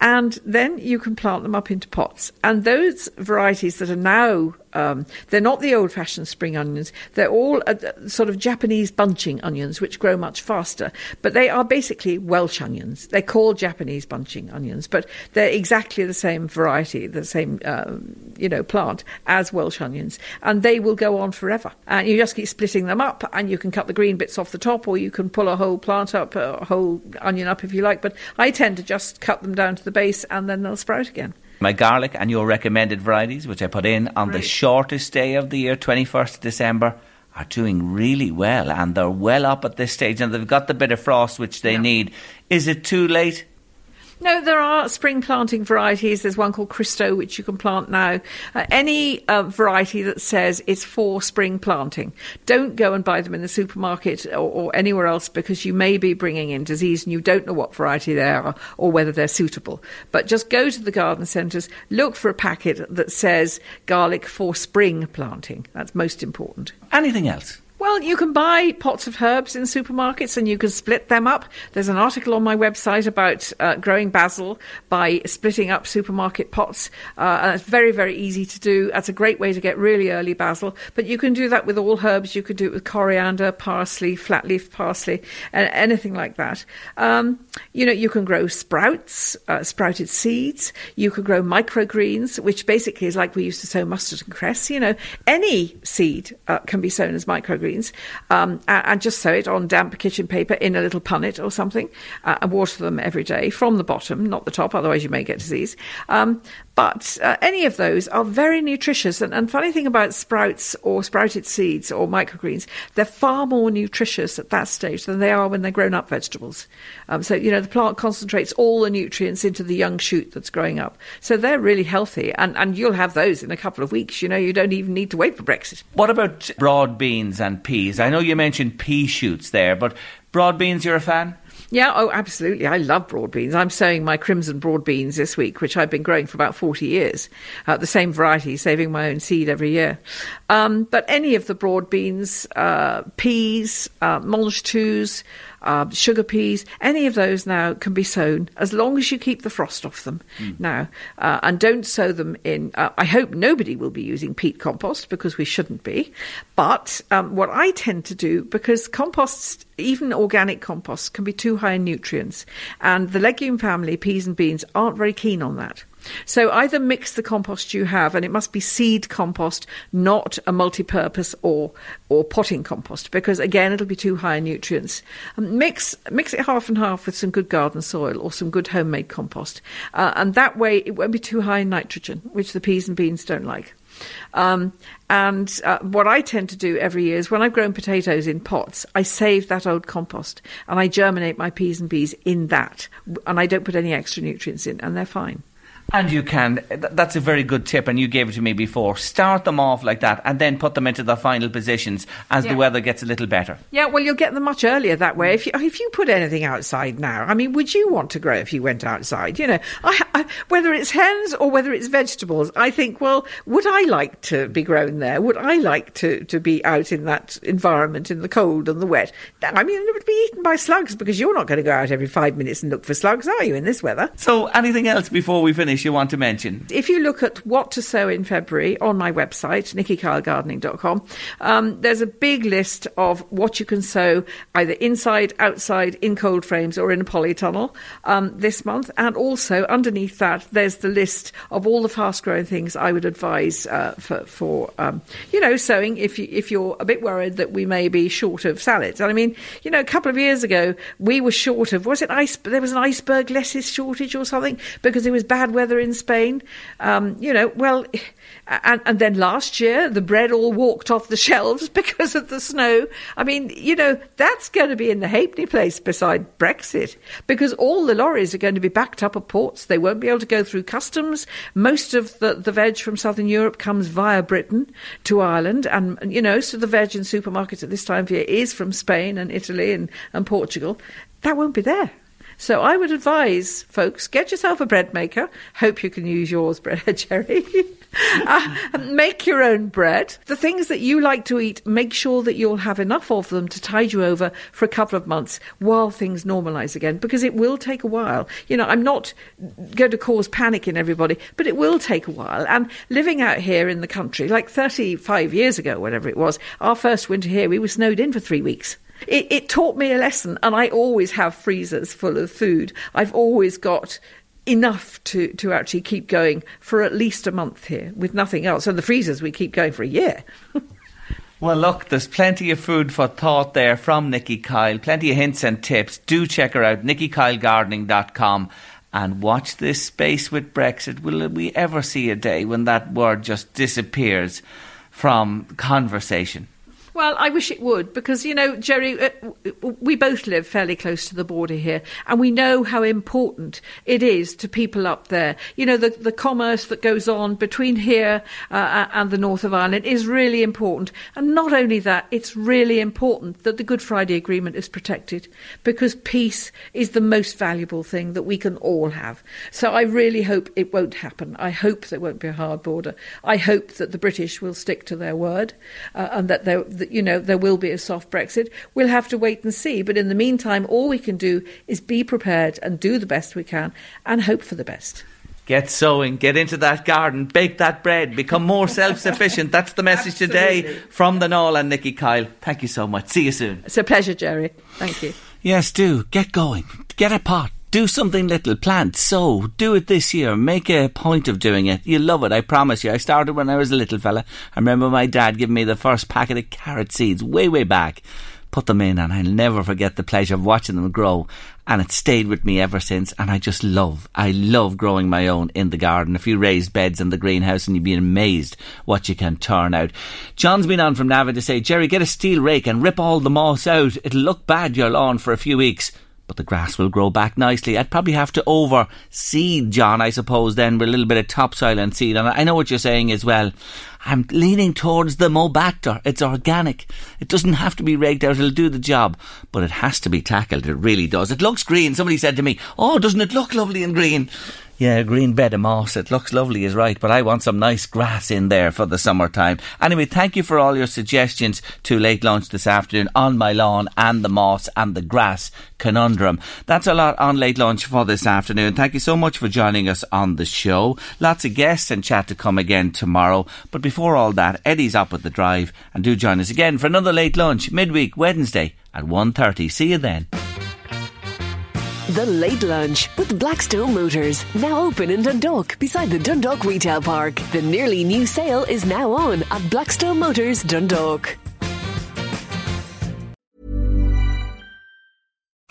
and then you can plant them up into pots. And those varieties that are now um, they're not the old fashioned spring onions. They're all uh, sort of Japanese bunching onions, which grow much faster. But they are basically Welsh onions. They're called Japanese bunching onions, but they're exactly the same variety, the same, uh, you know, plant as Welsh onions. And they will go on forever. And you just keep splitting them up, and you can cut the green bits off the top, or you can pull a whole plant up, a whole onion up if you like. But I tend to just cut them down to the base, and then they'll sprout again my garlic and your recommended varieties, which I put in on right. the shortest day of the year, 21st of December, are doing really well and they're well up at this stage and they've got the bit of frost which they yeah. need. Is it too late? No, there are spring planting varieties. There's one called Christo, which you can plant now. Uh, any uh, variety that says it's for spring planting, don't go and buy them in the supermarket or, or, anywhere else because you may be bringing in disease and you don't know what variety they are or whether they're suitable. But just go to the garden centres, look for a packet that says garlic for spring planting. That's most important. Anything else? Well, you can buy pots of herbs in supermarkets and you can split them up. There's an article on my website about uh, growing basil by splitting up supermarket pots. Uh, and it's very, very easy to do. That's a great way to get really early basil. But you can do that with all herbs. You could do it with coriander, parsley, flat leaf parsley, and anything like that. Um, you know, you can grow sprouts, uh, sprouted seeds. You could grow microgreens, which basically is like we used to sow mustard and cress. You know, any seed uh, can be sown as microgreens greens, um, and, and, just sow it on damp kitchen paper in a little punnet or something, uh, and water them every day from the bottom, not the top, otherwise you may get disease. Um, but uh, any of those are very nutritious. And, and funny thing about sprouts or sprouted seeds or microgreens, they're far more nutritious at that stage than they are when they're grown up vegetables. Um, so, you know, the plant concentrates all the nutrients into the young shoot that's growing up. So they're really healthy. And, and you'll have those in a couple of weeks. You know, you don't even need to wait for Brexit. What about broad beans and peas? I know you mentioned pea shoots there, but broad beans, you're a fan? Yeah, oh, absolutely. I love broad beans. I'm sowing my crimson broad beans this week, which I've been growing for about 40 years. Uh, the same variety, saving my own seed every year. Um, but any of the broad beans, uh, peas, uh, mange tous, uh, sugar peas, any of those now can be sown as long as you keep the frost off them mm. now. Uh, and don't sow them in. Uh, I hope nobody will be using peat compost because we shouldn't be. But um, what I tend to do, because composts, even organic composts, can be too high in nutrients, and the legume family, peas and beans, aren't very keen on that. So either mix the compost you have, and it must be seed compost, not a multi-purpose or or potting compost, because again it'll be too high in nutrients. Um, mix mix it half and half with some good garden soil or some good homemade compost, uh, and that way it won't be too high in nitrogen, which the peas and beans don't like. Um, and uh, what I tend to do every year is when I've grown potatoes in pots, I save that old compost and I germinate my peas and beans in that, and I don't put any extra nutrients in, and they're fine. And you can. That's a very good tip, and you gave it to me before. Start them off like that, and then put them into the final positions as yeah. the weather gets a little better. Yeah, well, you'll get them much earlier that way. If you if you put anything outside now, I mean, would you want to grow if you went outside? You know, I, I, whether it's hens or whether it's vegetables, I think. Well, would I like to be grown there? Would I like to to be out in that environment in the cold and the wet? I mean, it would be eaten by slugs because you're not going to go out every five minutes and look for slugs, are you? In this weather. So, anything else before we finish? You want to mention? If you look at what to sow in February on my website, nickykylegardening.com, um, there's a big list of what you can sow either inside, outside, in cold frames, or in a polytunnel um, this month. And also underneath that, there's the list of all the fast growing things I would advise uh, for, for um, you know, sowing if, you, if you're a bit worried that we may be short of salads. And I mean, you know, a couple of years ago, we were short of, was it ice? There was an iceberg lettuce shortage or something because it was bad weather in Spain. Um, you know, well, and, and then last year the bread all walked off the shelves because of the snow. I mean, you know, that's going to be in the halfpenny place beside Brexit because all the lorries are going to be backed up at ports. They won't be able to go through customs. Most of the, the veg from southern Europe comes via Britain to Ireland. And, you know, so the veg in supermarkets at this time of year is from Spain and Italy and, and Portugal. That won't be there. So I would advise folks get yourself a bread maker. Hope you can use yours, Jerry. uh, make your own bread. The things that you like to eat, make sure that you'll have enough of them to tide you over for a couple of months while things normalise again, because it will take a while. You know, I'm not going to cause panic in everybody, but it will take a while. And living out here in the country, like 35 years ago, whatever it was, our first winter here, we were snowed in for three weeks. It, it taught me a lesson, and I always have freezers full of food. I've always got enough to, to actually keep going for at least a month here with nothing else. And the freezers we keep going for a year. well, look, there's plenty of food for thought there from Nikki Kyle, plenty of hints and tips. Do check her out, nickykylegardening.com. And watch this space with Brexit. Will we ever see a day when that word just disappears from conversation? Well, I wish it would because, you know, Jerry, uh, we both live fairly close to the border here and we know how important it is to people up there. You know, the, the commerce that goes on between here uh, and the north of Ireland is really important. And not only that, it's really important that the Good Friday Agreement is protected because peace is the most valuable thing that we can all have. So I really hope it won't happen. I hope there won't be a hard border. I hope that the British will stick to their word uh, and that, that, you know, there will be a soft Brexit. We'll have to wait and see. But in the meantime, all we can do is be prepared and do the best we can and hope for the best. Get sowing, get into that garden, bake that bread, become more self sufficient. That's the message today from the Knoll and Nikki Kyle. Thank you so much. See you soon. It's a pleasure, Jerry. Thank you. Yes, do. Get going. Get a pot. Do something little, plant, sow, do it this year, make a point of doing it. You'll love it, I promise you. I started when I was a little fella. I remember my dad giving me the first packet of carrot seeds way, way back. Put them in and I'll never forget the pleasure of watching them grow. And it stayed with me ever since. And I just love, I love growing my own in the garden. A few raised beds in the greenhouse and you'd be amazed what you can turn out. John's been on from Navan to say, Jerry, get a steel rake and rip all the moss out. It'll look bad, your lawn, for a few weeks but the grass will grow back nicely. I'd probably have to overseed, John, I suppose, then with a little bit of topsoil and seed. And I know what you're saying as well. I'm leaning towards the Mobacter. It's organic. It doesn't have to be raked out. It'll do the job, but it has to be tackled. It really does. It looks green. Somebody said to me, "Oh, doesn't it look lovely and green?" Yeah, green bed of moss. It looks lovely, is right, but I want some nice grass in there for the summertime. Anyway, thank you for all your suggestions to late lunch this afternoon on my lawn and the moss and the grass conundrum. That's a lot on late lunch for this afternoon. Thank you so much for joining us on the show. Lots of guests and chat to come again tomorrow. But before all that, Eddie's up at the drive and do join us again for another late lunch midweek Wednesday at 1.30. See you then. The Late Lunch with Blackstone Motors. Now open in Dundalk beside the Dundalk Retail Park. The nearly new sale is now on at Blackstone Motors Dundalk.